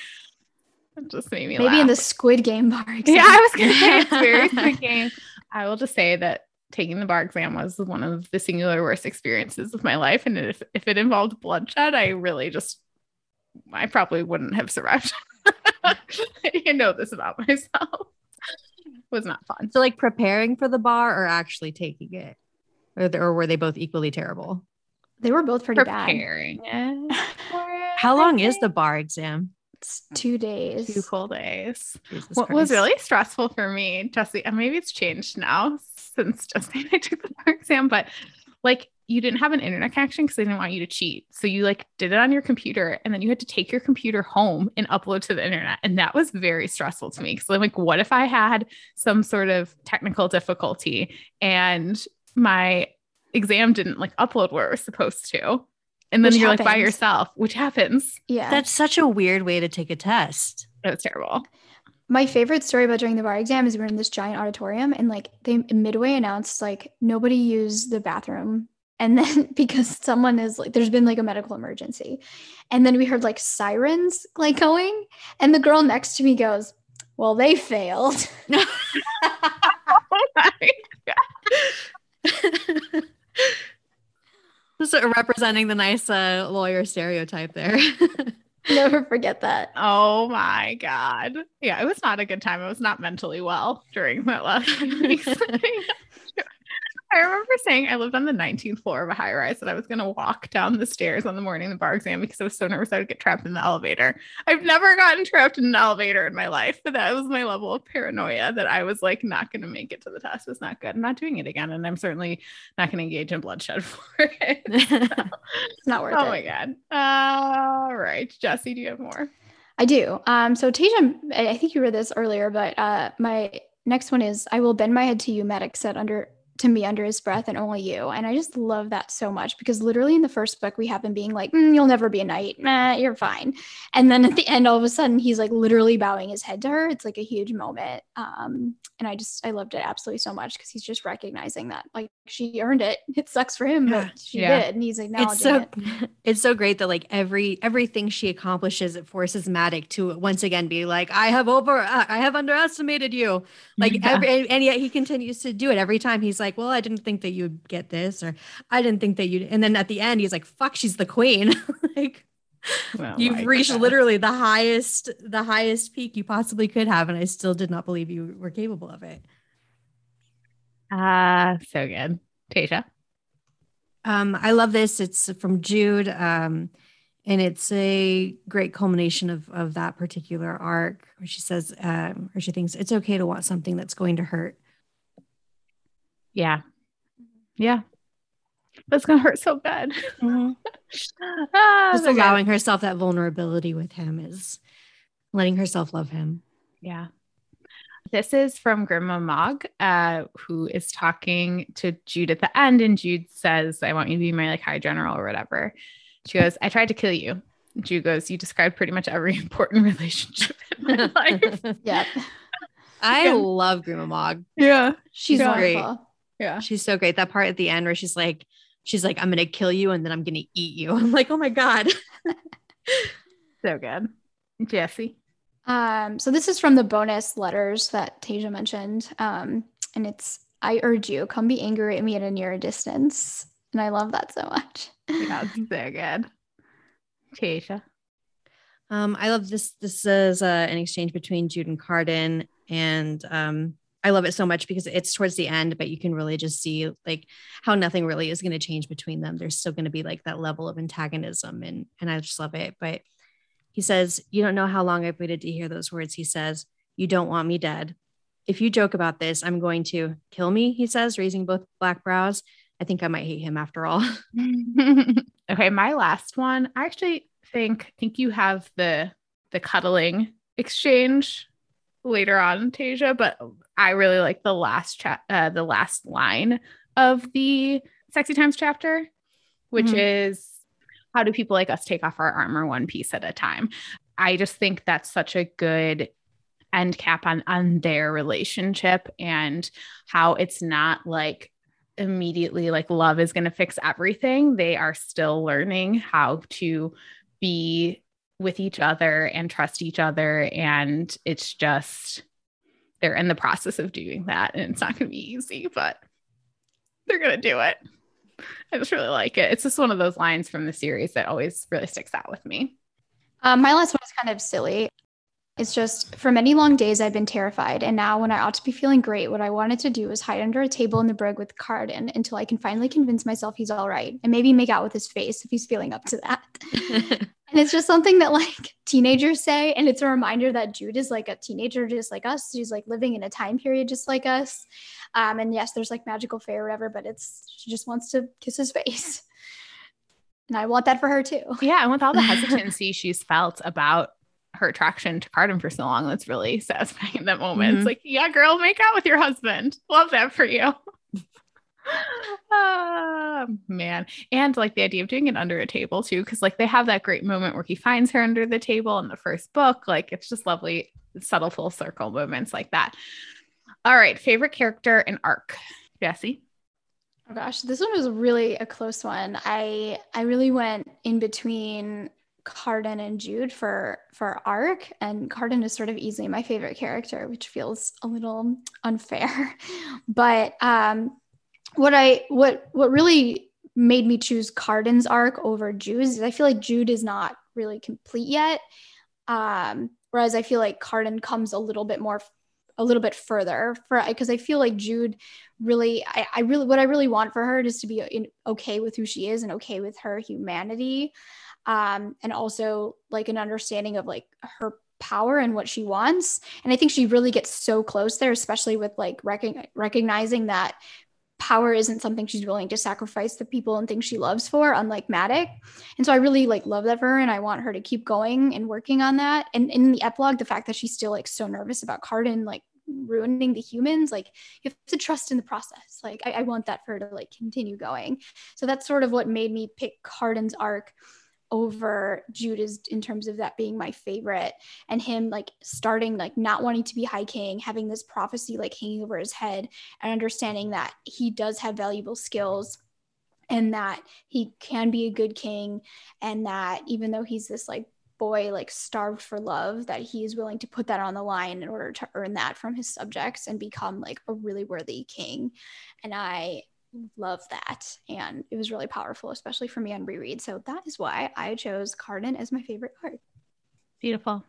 Speaker 2: It just made me
Speaker 3: Maybe
Speaker 2: laugh.
Speaker 3: in the Squid Game bar. Exam.
Speaker 2: yeah, I was gonna say it's very Squid Game. I will just say that taking the bar exam was one of the singular worst experiences of my life. And if, if it involved bloodshed, I really just I probably wouldn't have survived. I know this about myself. It was not fun.
Speaker 1: So, like preparing for the bar or actually taking it, or, or were they both equally terrible?
Speaker 3: They were both pretty bad.
Speaker 2: Preparing it for it,
Speaker 1: How long is the bar exam?
Speaker 3: It's two days.
Speaker 2: two full days?
Speaker 1: Jesus
Speaker 2: What was really stressful for me, Jesse, and maybe it's changed now since Jesse and I took the bar exam, but like you didn't have an internet connection because they didn't want you to cheat. So you like did it on your computer and then you had to take your computer home and upload to the internet. And that was very stressful to me because I'm like, what if I had some sort of technical difficulty and my exam didn't like upload where it was supposed to? And then which you're happens. like by yourself, which happens.
Speaker 1: Yeah. That's such a weird way to take a test.
Speaker 2: It was terrible.
Speaker 3: My favorite story about during the bar exam is we're in this giant auditorium and like they midway announced like nobody used the bathroom. And then because someone is like there's been like a medical emergency. And then we heard like sirens like going. And the girl next to me goes well they failed. Oh
Speaker 1: just representing the nice uh, lawyer stereotype there
Speaker 3: never forget that.
Speaker 2: Oh my god. Yeah it was not a good time. I was not mentally well during that last I remember saying I lived on the 19th floor of a high rise and I was going to walk down the stairs on the morning of the bar exam because I was so nervous I would get trapped in the elevator. I've never gotten trapped in an elevator in my life, but that was my level of paranoia that I was like not going to make it to the test. was not good. I'm not doing it again. And I'm certainly not going to engage in bloodshed for it.
Speaker 3: it's not worth
Speaker 2: oh
Speaker 3: it.
Speaker 2: Oh my God. All right. Jesse, do you have more?
Speaker 3: I do. Um, so Tasia, I think you read this earlier, but uh, my next one is I will bend my head to you, Madoc said under to me under his breath and only you. And I just love that so much because literally in the first book, we have him being like, mm, You'll never be a knight. Nah, you're fine. And then at the end, all of a sudden, he's like literally bowing his head to her. It's like a huge moment. Um, and I just, I loved it absolutely so much because he's just recognizing that like she earned it. It sucks for him, yeah. but she yeah. did. And he's acknowledging
Speaker 1: it's so,
Speaker 3: it.
Speaker 1: It's so great that like every, everything she accomplishes, it forces Madoc to once again be like, I have over, uh, I have underestimated you. Like, yeah. every, and yet he continues to do it every time. He's like, Well, I didn't think that you'd get this, or I didn't think that you'd, and then at the end, he's like, Fuck, she's the queen. like, Oh You've reached God. literally the highest, the highest peak you possibly could have, and I still did not believe you were capable of it.
Speaker 2: Ah, uh, so good, Tasha.
Speaker 1: Um, I love this. It's from Jude, um, and it's a great culmination of of that particular arc, where she says, um, or she thinks it's okay to want something that's going to hurt.
Speaker 2: Yeah, yeah, that's gonna hurt so bad. Mm-hmm.
Speaker 1: ah, Just allowing good. herself that vulnerability with him is letting herself love him.
Speaker 2: Yeah. This is from Grima Mog, uh, who is talking to Jude at the end, and Jude says, "I want you to be my like high general or whatever." She goes, "I tried to kill you." Jude goes, "You described pretty much every important relationship in my life."
Speaker 3: yeah,
Speaker 1: I yeah. love Grima Mog.
Speaker 2: Yeah,
Speaker 1: she's
Speaker 2: yeah.
Speaker 1: great.
Speaker 2: Yeah,
Speaker 1: she's so great. That part at the end where she's like, she's like, "I'm gonna kill you and then I'm gonna eat you." I'm like, "Oh my god."
Speaker 2: so good, Jesse.
Speaker 3: Um, so this is from the bonus letters that Tasia mentioned. Um, and it's I urge you, come be angry at me at a near distance. And I love that so much.
Speaker 2: Yeah, so good. Tasia.
Speaker 1: Um, I love this. This is uh, an exchange between Jude and Cardan, and um, I love it so much because it's towards the end, but you can really just see like how nothing really is going to change between them. There's still going to be like that level of antagonism, and and I just love it. But he says, You don't know how long I've waited to hear those words. He says, You don't want me dead. If you joke about this, I'm going to kill me, he says, raising both black brows. I think I might hate him after all.
Speaker 2: okay, my last one. I actually think think you have the the cuddling exchange later on, Tasia, but I really like the last chat uh, the last line of the sexy times chapter, which mm-hmm. is how do people like us take off our armor one piece at a time? I just think that's such a good end cap on on their relationship and how it's not like immediately like love is going to fix everything. They are still learning how to be with each other and trust each other and it's just they're in the process of doing that and it's not going to be easy, but they're going to do it. I just really like it. It's just one of those lines from the series that always really sticks out with me.
Speaker 3: Um, my last one is kind of silly. It's just for many long days I've been terrified, and now when I ought to be feeling great, what I wanted to do was hide under a table in the brig with Cardan until I can finally convince myself he's all right, and maybe make out with his face if he's feeling up to that. and it's just something that like teenagers say and it's a reminder that jude is like a teenager just like us she's like living in a time period just like us um and yes there's like magical fair or whatever but it's she just wants to kiss his face and i want that for her too
Speaker 2: yeah and with all the hesitancy she's felt about her attraction to Cardan for so long. That's really satisfying in that moment. Mm-hmm. It's like, yeah, girl, make out with your husband. Love that for you. Oh, man. And like the idea of doing it under a table too, because like they have that great moment where he finds her under the table in the first book. Like it's just lovely, subtle full circle moments like that. All right. Favorite character and arc. Jesse.
Speaker 3: Oh gosh, this one was really a close one. I I really went in between Cardan and Jude for for arc, and Cardan is sort of easily my favorite character, which feels a little unfair. but um, what I what what really made me choose Cardan's arc over Jude's is I feel like Jude is not really complete yet. Um, whereas I feel like Cardan comes a little bit more a little bit further for because I feel like Jude really I, I really what I really want for her is to be in, okay with who she is and okay with her humanity um, and also like an understanding of like her power and what she wants. And I think she really gets so close there, especially with like rec- recognizing that power isn't something she's willing to sacrifice the people and things she loves for, unlike Madoc. And so I really like love that for her and I want her to keep going and working on that. And in the epilogue, the fact that she's still like so nervous about Cardan like ruining the humans, like you have to trust in the process. Like I, I want that for her to like continue going. So that's sort of what made me pick Cardan's arc over Jude's in terms of that being my favorite and him like starting like not wanting to be high king having this prophecy like hanging over his head and understanding that he does have valuable skills and that he can be a good king and that even though he's this like boy like starved for love that he is willing to put that on the line in order to earn that from his subjects and become like a really worthy king. And i love that. And it was really powerful, especially for me on reread. So that is why I chose Cardan as my favorite card.
Speaker 2: Beautiful.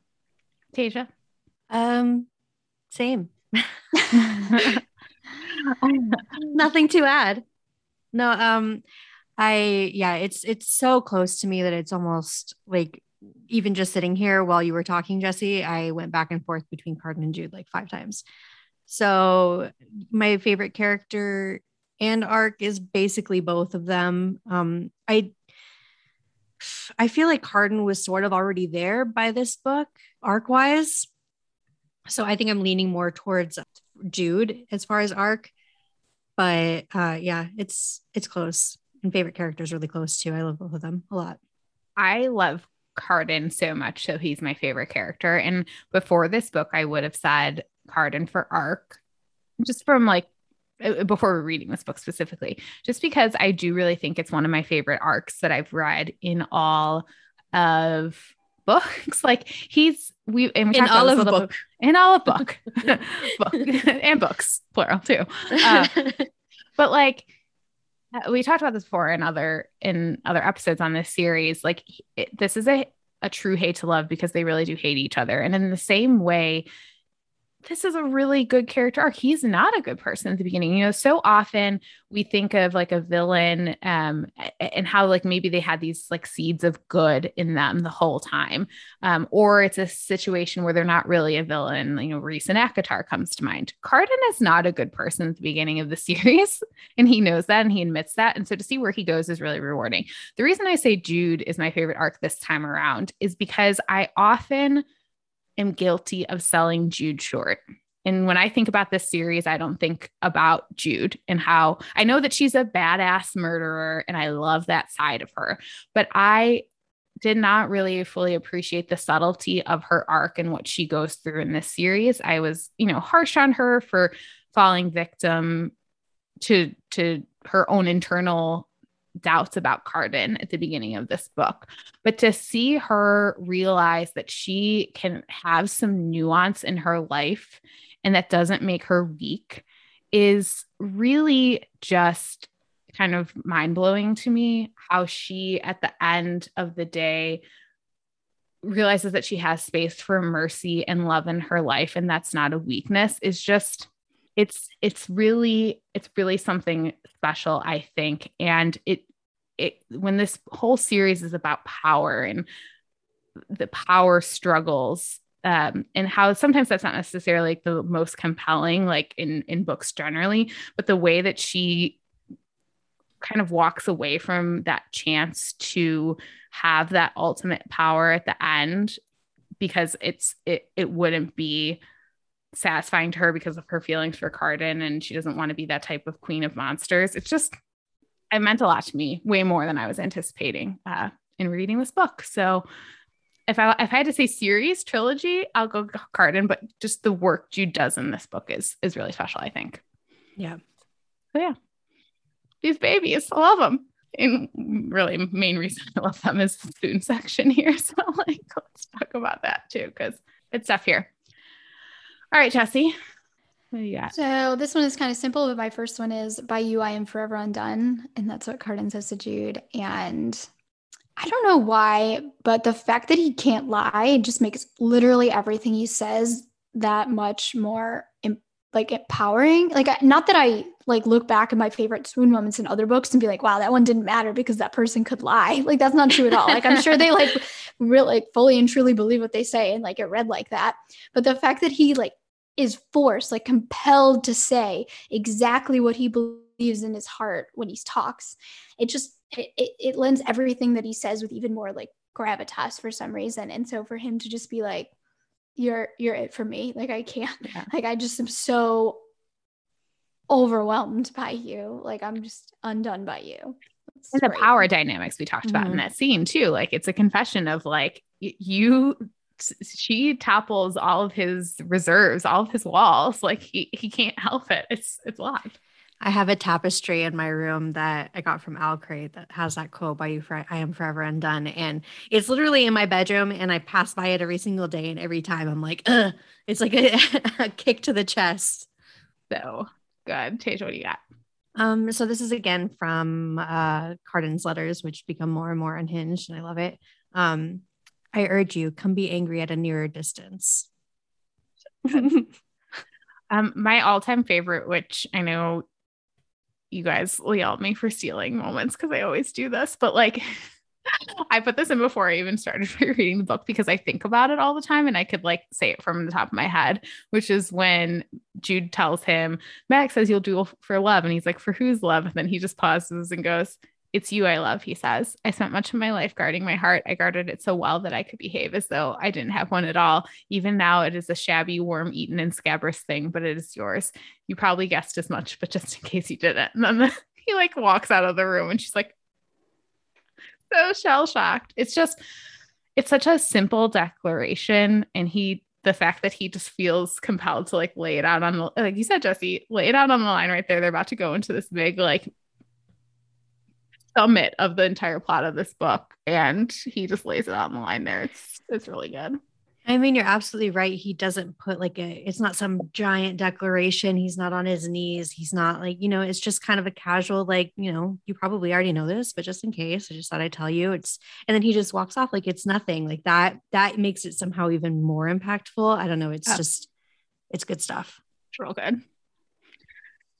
Speaker 2: Tasia?
Speaker 1: Um, same. Nothing to add. No, um, I yeah, it's it's so close to me that it's almost like even just sitting here while you were talking, Jesse, I went back and forth between Cardan and Jude like five times. So my favorite character and arc is basically both of them. Um, I I feel like Cardan was sort of already there by this book, arc wise. So I think I'm leaning more towards Jude as far as arc. But uh, yeah, it's it's close. And favorite characters really close too. I love both of them a lot.
Speaker 2: I love Cardan so much, so he's my favorite character. And before this book, I would have said Cardan for arc, just from like before we're reading this book specifically, just because I do really think it's one of my favorite arcs that I've read in all of books. like he's we and we
Speaker 1: in all of the book
Speaker 2: in all of book, book and books plural too. Uh, but like uh, we talked about this before in other in other episodes on this series. Like it, this is a a true hate to love because they really do hate each other, and in the same way this is a really good character arc. He's not a good person at the beginning. You know, so often we think of like a villain um, and how like maybe they had these like seeds of good in them the whole time. Um, or it's a situation where they're not really a villain. You know, Rhys and ACOTAR comes to mind. Cardan is not a good person at the beginning of the series, and he knows that and he admits that. And so to see where he goes is really rewarding. The reason I say Jude is my favorite arc this time around is because I often – am guilty of selling Jude short. And when I think about this series, I don't think about Jude and how I know that she's a badass murderer and I love that side of her. But I did not really fully appreciate the subtlety of her arc and what she goes through in this series. I was, you know, harsh on her for falling victim to to her own internal doubts about Cardan at the beginning of this book. But to see her realize that she can have some nuance in her life and that doesn't make her weak is really just kind of mind blowing to me. How she, at the end of the day, realizes that she has space for mercy and love in her life and that's not a weakness is just it's it's really it's really something special i think and it it when this whole series is about power and the power struggles um, and how sometimes that's not necessarily like the most compelling like in in books generally but the way that she kind of walks away from that chance to have that ultimate power at the end because it's it it wouldn't be satisfying to her because of her feelings for Cardan and she doesn't want to be that type of queen of monsters. It's just it meant a lot to me, way more than I was anticipating uh, in reading this book. So if I if I had to say series trilogy, I'll go Cardan, but just the work Jude does in this book is is really special, I think.
Speaker 1: Yeah.
Speaker 2: So yeah. These babies, I love them. And really main reason I love them is the spoon section here. So like let's talk about that too, because it's stuff here. All right, Jesse. What do you got?
Speaker 3: So this one is kind of simple, but my first one is by you, I am forever undone. And that's what Cardan says to Jude. And I don't know why, but the fact that he can't lie just makes literally everything he says that much more like empowering. Like not that I like look back at my favorite swoon moments in other books and be like, wow, that one didn't matter because that person could lie. Like that's not true at all. Like I'm sure they like really like fully and truly believe what they say and like it read like that. But the fact that he like is forced, like compelled to say exactly what he believes in his heart when he talks, it just it, it, it lends everything that he says with even more like gravitas for some reason. And so for him to just be like, you're you're it for me. Like I can't yeah. like I just am so overwhelmed by you. Like I'm just undone by you.
Speaker 2: And great. the power dynamics we talked about mm-hmm. in that scene too. Like it's a confession of like you she topples all of his reserves, all of his walls. Like he he can't help it. It's it's lot.
Speaker 1: I have a tapestry in my room that I got from OwlCrate that has that quote by you for I am forever undone. And it's literally in my bedroom and I pass by it every single day. And every time I'm like, Ugh. it's like a, a kick to the chest.
Speaker 2: So good. Tage, what do you got?
Speaker 1: Um, so this is again from uh Cardan's letters, which become more and more unhinged, and I love it. Um, I urge you, come be angry at a nearer distance.
Speaker 2: um, my all-time favorite, which I know you guys will yell at me for stealing moments because I always do this, but like I put this in before I even started reading the book because I think about it all the time and I could like say it from the top of my head, which is when Jude tells him, Max says you'll do for love. And he's like, for whose love? And then he just pauses and goes, it's you I love, he says. I spent much of my life guarding my heart. I guarded it so well that I could behave as though I didn't have one at all. Even now, it is a shabby, worm eaten, and scabrous thing, but it is yours. You probably guessed as much, but just in case you didn't. And then the, he like walks out of the room and she's like, so shell shocked. It's just, it's such a simple declaration. And he, the fact that he just feels compelled to like lay it out on the, like you said, Jesse, lay it out on the line right there. They're about to go into this big, like, summit of the entire plot of this book and he just lays it on the line there. It's it's really good.
Speaker 1: I mean you're absolutely right. He doesn't put like a it's not some giant declaration. He's not on his knees. He's not like you know it's just kind of a casual like you know you probably already know this but just in case i just thought i'd tell you. It's and then he just walks off like it's nothing. Like that that makes it somehow even more impactful. I don't know. It's just it's good stuff.
Speaker 2: It's real good.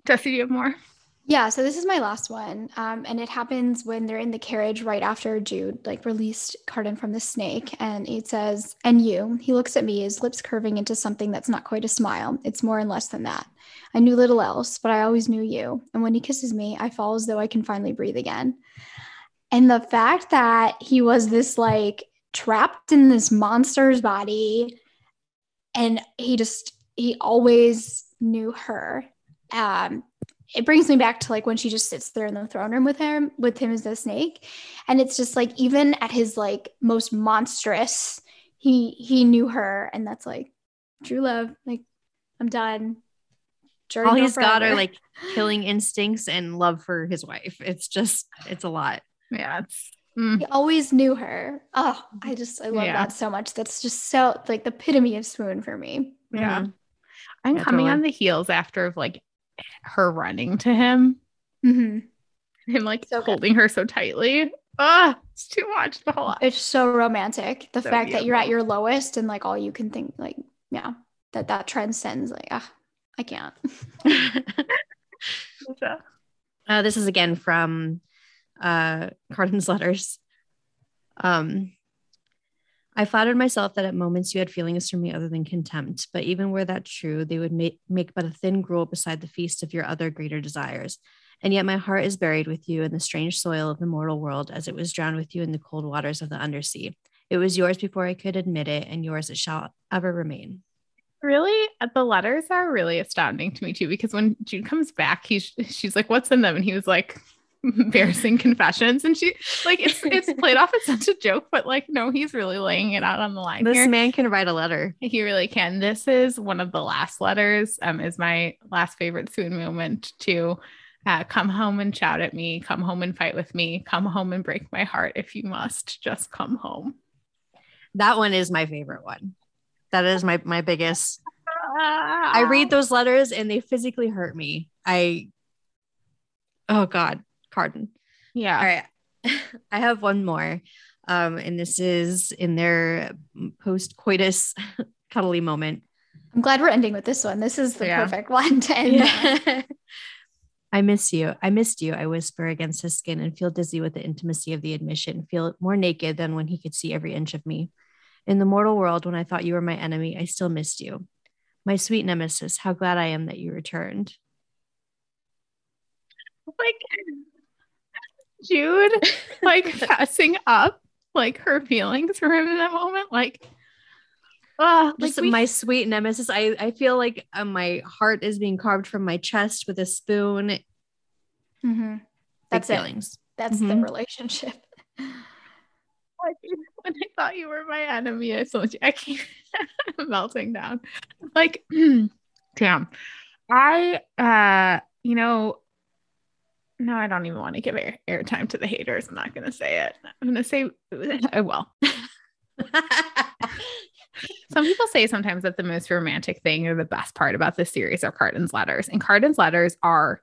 Speaker 2: Jesse, do you have more
Speaker 3: yeah, so this is my last one. Um, and it happens when they're in the carriage right after Jude like released Cardan from the snake. And it says, and you, he looks at me, his lips curving into something that's not quite a smile. It's more and less than that. I knew little else, but I always knew you. And when he kisses me, I fall as though I can finally breathe again. And the fact that he was this like trapped in this monster's body and he just, he always knew her. Um, it brings me back to like when she just sits there in the throne room with him with him as the snake. And it's just like even at his like most monstrous he he knew her. And that's like true love. Like i'm done.
Speaker 1: Journey all he's got are like killing instincts and love for his wife. It's just it's a lot.
Speaker 2: Yeah it's
Speaker 3: mm. he always knew her. Oh i just i love yeah. that so much. That's just so like the epitome of swoon for me.
Speaker 2: Yeah. Mm-hmm. i'm yeah, coming totally. on the heels after of like her running to him.
Speaker 3: Mm-hmm.
Speaker 2: Him like so holding good. her so tightly. Ah, it's too much. The whole
Speaker 3: it's so romantic. The so fact beautiful. that you're at your lowest and like all you can think, like, yeah, that that transcends. Like, ah, I can't.
Speaker 1: uh, this is again from uh Cardan's letters. Um, I flattered myself that at moments you had feelings for me other than contempt, but even were that true, they would make, make but a thin gruel beside the feast of your other greater desires. And yet my heart is buried with you in the strange soil of the mortal world as it was drowned with you in the cold waters of the undersea. It was yours before I could admit it, and yours it shall ever remain.
Speaker 2: Really, uh, the letters are really astounding to me too, because when Jude comes back, he's she's like, "What's in them?" And he was like, "Embarrassing confessions." And she like it's it's played off as such a joke, but like, no, he's really laying it out on the line.
Speaker 1: This
Speaker 2: here.
Speaker 1: man can write a letter.
Speaker 2: He really can. This is one of the last letters. Um, is my last favorite swoon moment to uh, come home and shout at me. Come home and fight with me. Come home and break my heart if you must. Just come home.
Speaker 1: That one is my favorite one. That is my my biggest. I read those letters and they physically hurt me. I. Oh God, Cardan.
Speaker 2: Yeah.
Speaker 1: All right. I have one more. Um, and this is in their post coitus cuddly moment.
Speaker 3: I'm glad we're ending with this one. This is the
Speaker 2: Yeah.
Speaker 3: perfect one to end.
Speaker 1: Yeah. I miss you. I missed you. I whisper against his skin and feel dizzy with the intimacy of the admission, feel more naked than when he could see every inch of me. In the mortal world, when I thought you were my enemy, I still missed you. My sweet nemesis, how glad I am that you returned.
Speaker 2: like Jude like passing up like her feelings for him in that moment. Like, ah, like
Speaker 1: Just
Speaker 2: we-
Speaker 1: my sweet nemesis. I, I feel like uh, my heart is being carved from my chest with a spoon. Big
Speaker 3: Mhm. That's it.
Speaker 1: feelings.
Speaker 3: That's the
Speaker 1: Mhm.
Speaker 3: relationship.
Speaker 2: like, when I thought you were my enemy, I told you I can't melting down. Like, damn. I uh, you know, no, I don't even want to give air airtime to the haters. I'm not gonna say it. I'm gonna say oh, I will. Some people say sometimes that the most romantic thing or the best part about this series are Cardan's letters. And Cardan's letters are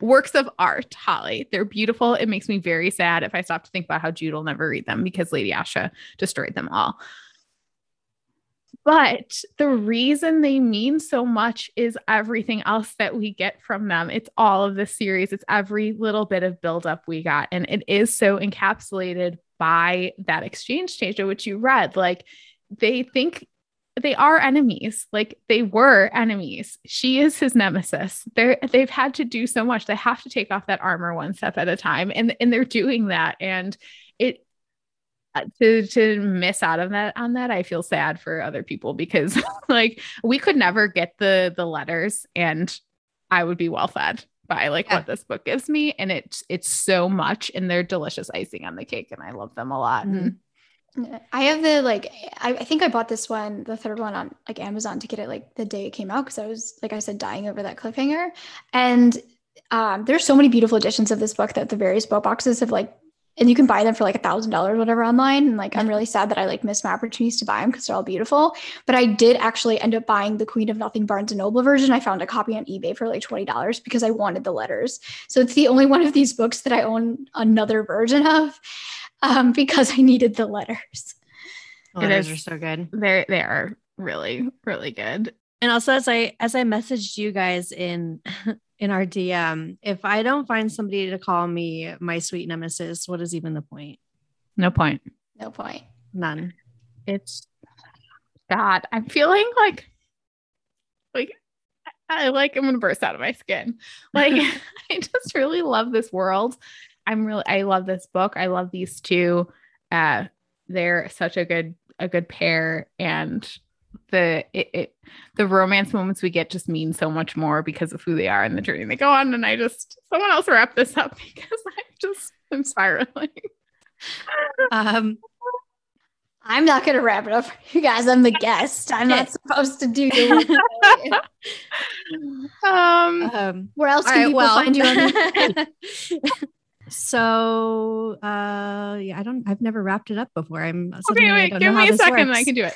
Speaker 2: works of art, Holly. They're beautiful. It makes me very sad if I stop to think about how Jude will never read them because Lady Asha destroyed them all. But the reason they mean so much is everything else that we get from them. It's all of the series, it's every little bit of buildup we got. And it is so encapsulated by that exchange change of which you read. Like they think they are enemies. Like they were enemies. She is his nemesis. They're they've had to do so much. They have to take off that armor one step at a time. And and they're doing that. And it to to miss out on that on that i feel sad for other people because like we could never get the the letters and i would be well fed by like
Speaker 1: Yeah.
Speaker 2: what this book gives me and it's it's so much and they're delicious icing on the cake and i love them a lot and
Speaker 3: I have the like I, I think I bought this one, the third one on like Amazon to get it like the day it came out because I was like I said dying over that cliffhanger. And um there's so many beautiful editions of this book that the various book boxes have like and you can buy them for like a thousand dollars whatever online. And like i'm really sad that i like missed my opportunities to buy them because they're all beautiful. But i did actually end up buying the queen of nothing barnes and noble version. I found a copy on ebay for like $20 because i wanted the letters. So it's the only one of these books that i own another version of um, because i needed the letters.
Speaker 1: Oh,
Speaker 2: It
Speaker 1: those are so good.
Speaker 2: they're they are really really good.
Speaker 1: And also as I as I messaged you guys in in our DM, if I don't find somebody to call me my sweet nemesis, what is even the point?
Speaker 2: no point.
Speaker 3: No point.
Speaker 1: None.
Speaker 2: it's god i'm feeling like like i like i'm gonna burst out of my skin. Like i just really love this world. I'm really i love this book. I love these two. Uh they're such a good a good pair. And the it, it the romance moments we get just mean so much more because of who they are and the journey they go on and i just someone else wrap this up because i just am spiraling
Speaker 1: Um
Speaker 3: i'm not going to wrap it up for you guys i'm the guest i'm not supposed to do the
Speaker 2: um
Speaker 1: um
Speaker 3: where else can
Speaker 1: right,
Speaker 3: people
Speaker 1: well.
Speaker 3: find you on
Speaker 1: so uh yeah, I don't I've never wrapped it up before. I'm
Speaker 2: Okay, wait,
Speaker 1: don't
Speaker 2: give
Speaker 1: know how
Speaker 2: me a second. I can do it.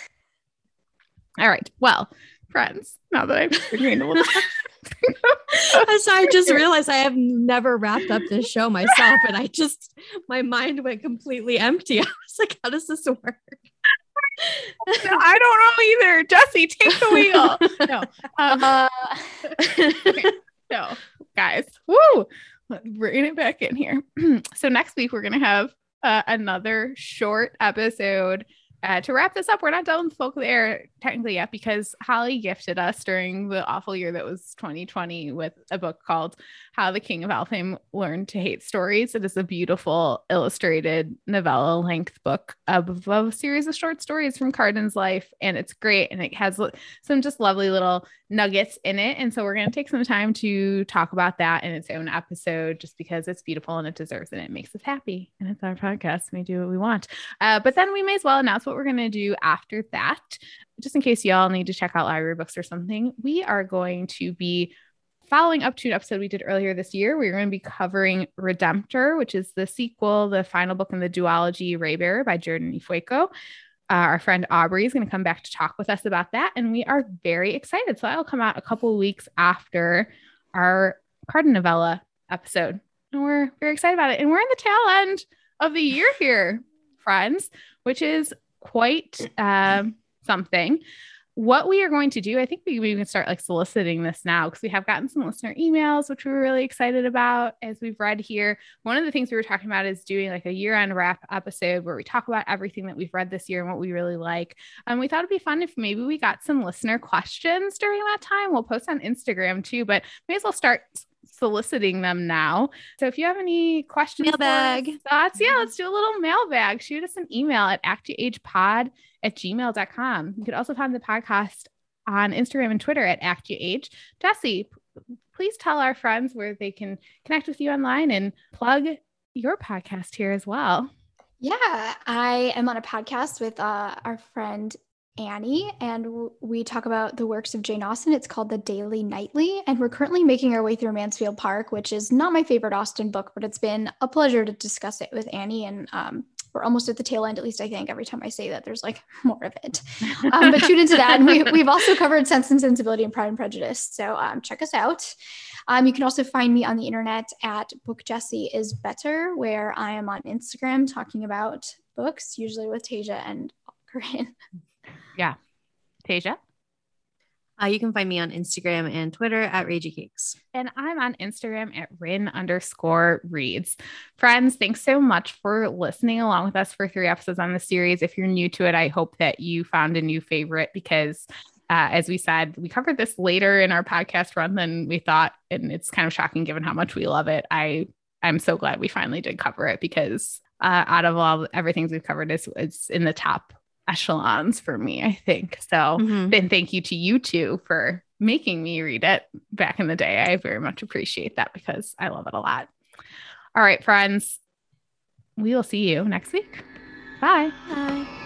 Speaker 2: All right. Well, friends, now that I've agreed a little
Speaker 1: so I just realized I have never wrapped up this show myself, and I just my mind went completely empty. I was like, "How does this work?"
Speaker 2: I don't know either. Jesse, take the wheel. No. Um,
Speaker 3: uh,
Speaker 2: no, guys. Woo! Bringing it back in here. so next week we're gonna have uh, another short episode uh, to wrap this up, we're not done with Folk of technically yet because Holly gifted us during the awful year that was 2020 with a book called How the King of Elfhame Learned to Hate Stories. It is a beautiful illustrated novella length book of, of a series of short stories from Cardan's life. And it's great. And it has some just lovely little nuggets in it. And so we're going to take some time to talk about that in its own episode just because it's beautiful and it deserves it. And it makes us happy. And it's our podcast. We do what we want. Uh, but then we may as well announce what we're going to do after that. Just in case y'all need to check out library books or something, we are going to be following up to an episode we did earlier this year. We're going to be covering Redemptor, which is the sequel, the final book in the duology Raybearer by Jordan Ifueko. Uh, our friend Aubrey is going to come back to talk with us about that. And we are very excited. So that'll come out a couple weeks after our Cardan novella episode. And we're very excited about it. And we're in the tail end of the year here, friends, which is quite um, something what we are going to do, I think we, we can start like soliciting this now because we have gotten some listener emails, which we're really excited about as we've read here. One of the things we were talking about is doing like a year end wrap episode where we talk about everything that we've read this year and what we really like. And we thought it'd be fun if maybe we got some listener questions during that time. We'll post on Instagram too, but may as well start soliciting them now. So if you have any questions,
Speaker 1: mailbag
Speaker 2: thoughts, yeah, let's do a little mailbag. Shoot us an email at actuagepod at gmail.com. You could also find the podcast on Instagram and Twitter at ActuAge. Jesse, please tell our friends where they can connect with you online and plug your podcast here as well.
Speaker 3: Yeah, I am on a podcast with uh, our friend Annie, and we talk about the works of Jane Austen. It's called The Daily Nightly, and we're currently making our way through Mansfield Park, which is not my favorite Austen book, but it's been a pleasure to discuss it with Annie. And um, we're almost at the tail end, at least I think. Every time I say that, there's like more of it. Um, but tune into that. And we, we've also covered Sense and Sensibility and Pride and Prejudice. So um, check us out. Um, you can also find me on the internet at Book Jesse is Better, where I am on Instagram talking about books, usually with Tasia and Corinne.
Speaker 2: Yeah. Tasia?
Speaker 1: Uh, you can find me on Instagram and Twitter at Ragey Cakes.
Speaker 2: And I'm on Instagram at Rin underscore reads. Friends, thanks so much for listening along with us for three episodes on the series. If you're new to it, I hope that you found a new favorite because uh, as we said, we covered this later in our podcast run than we thought, and it's kind of shocking given how much we love it. I I'm so glad we finally did cover it because uh, out of all everything we've covered, is it's in the top echelons for me, I think. So mm-hmm. then thank you to you two for making me read it back in the day. I very much appreciate that because I love it a lot. All right, friends, we will see you next week. Bye.
Speaker 3: Bye.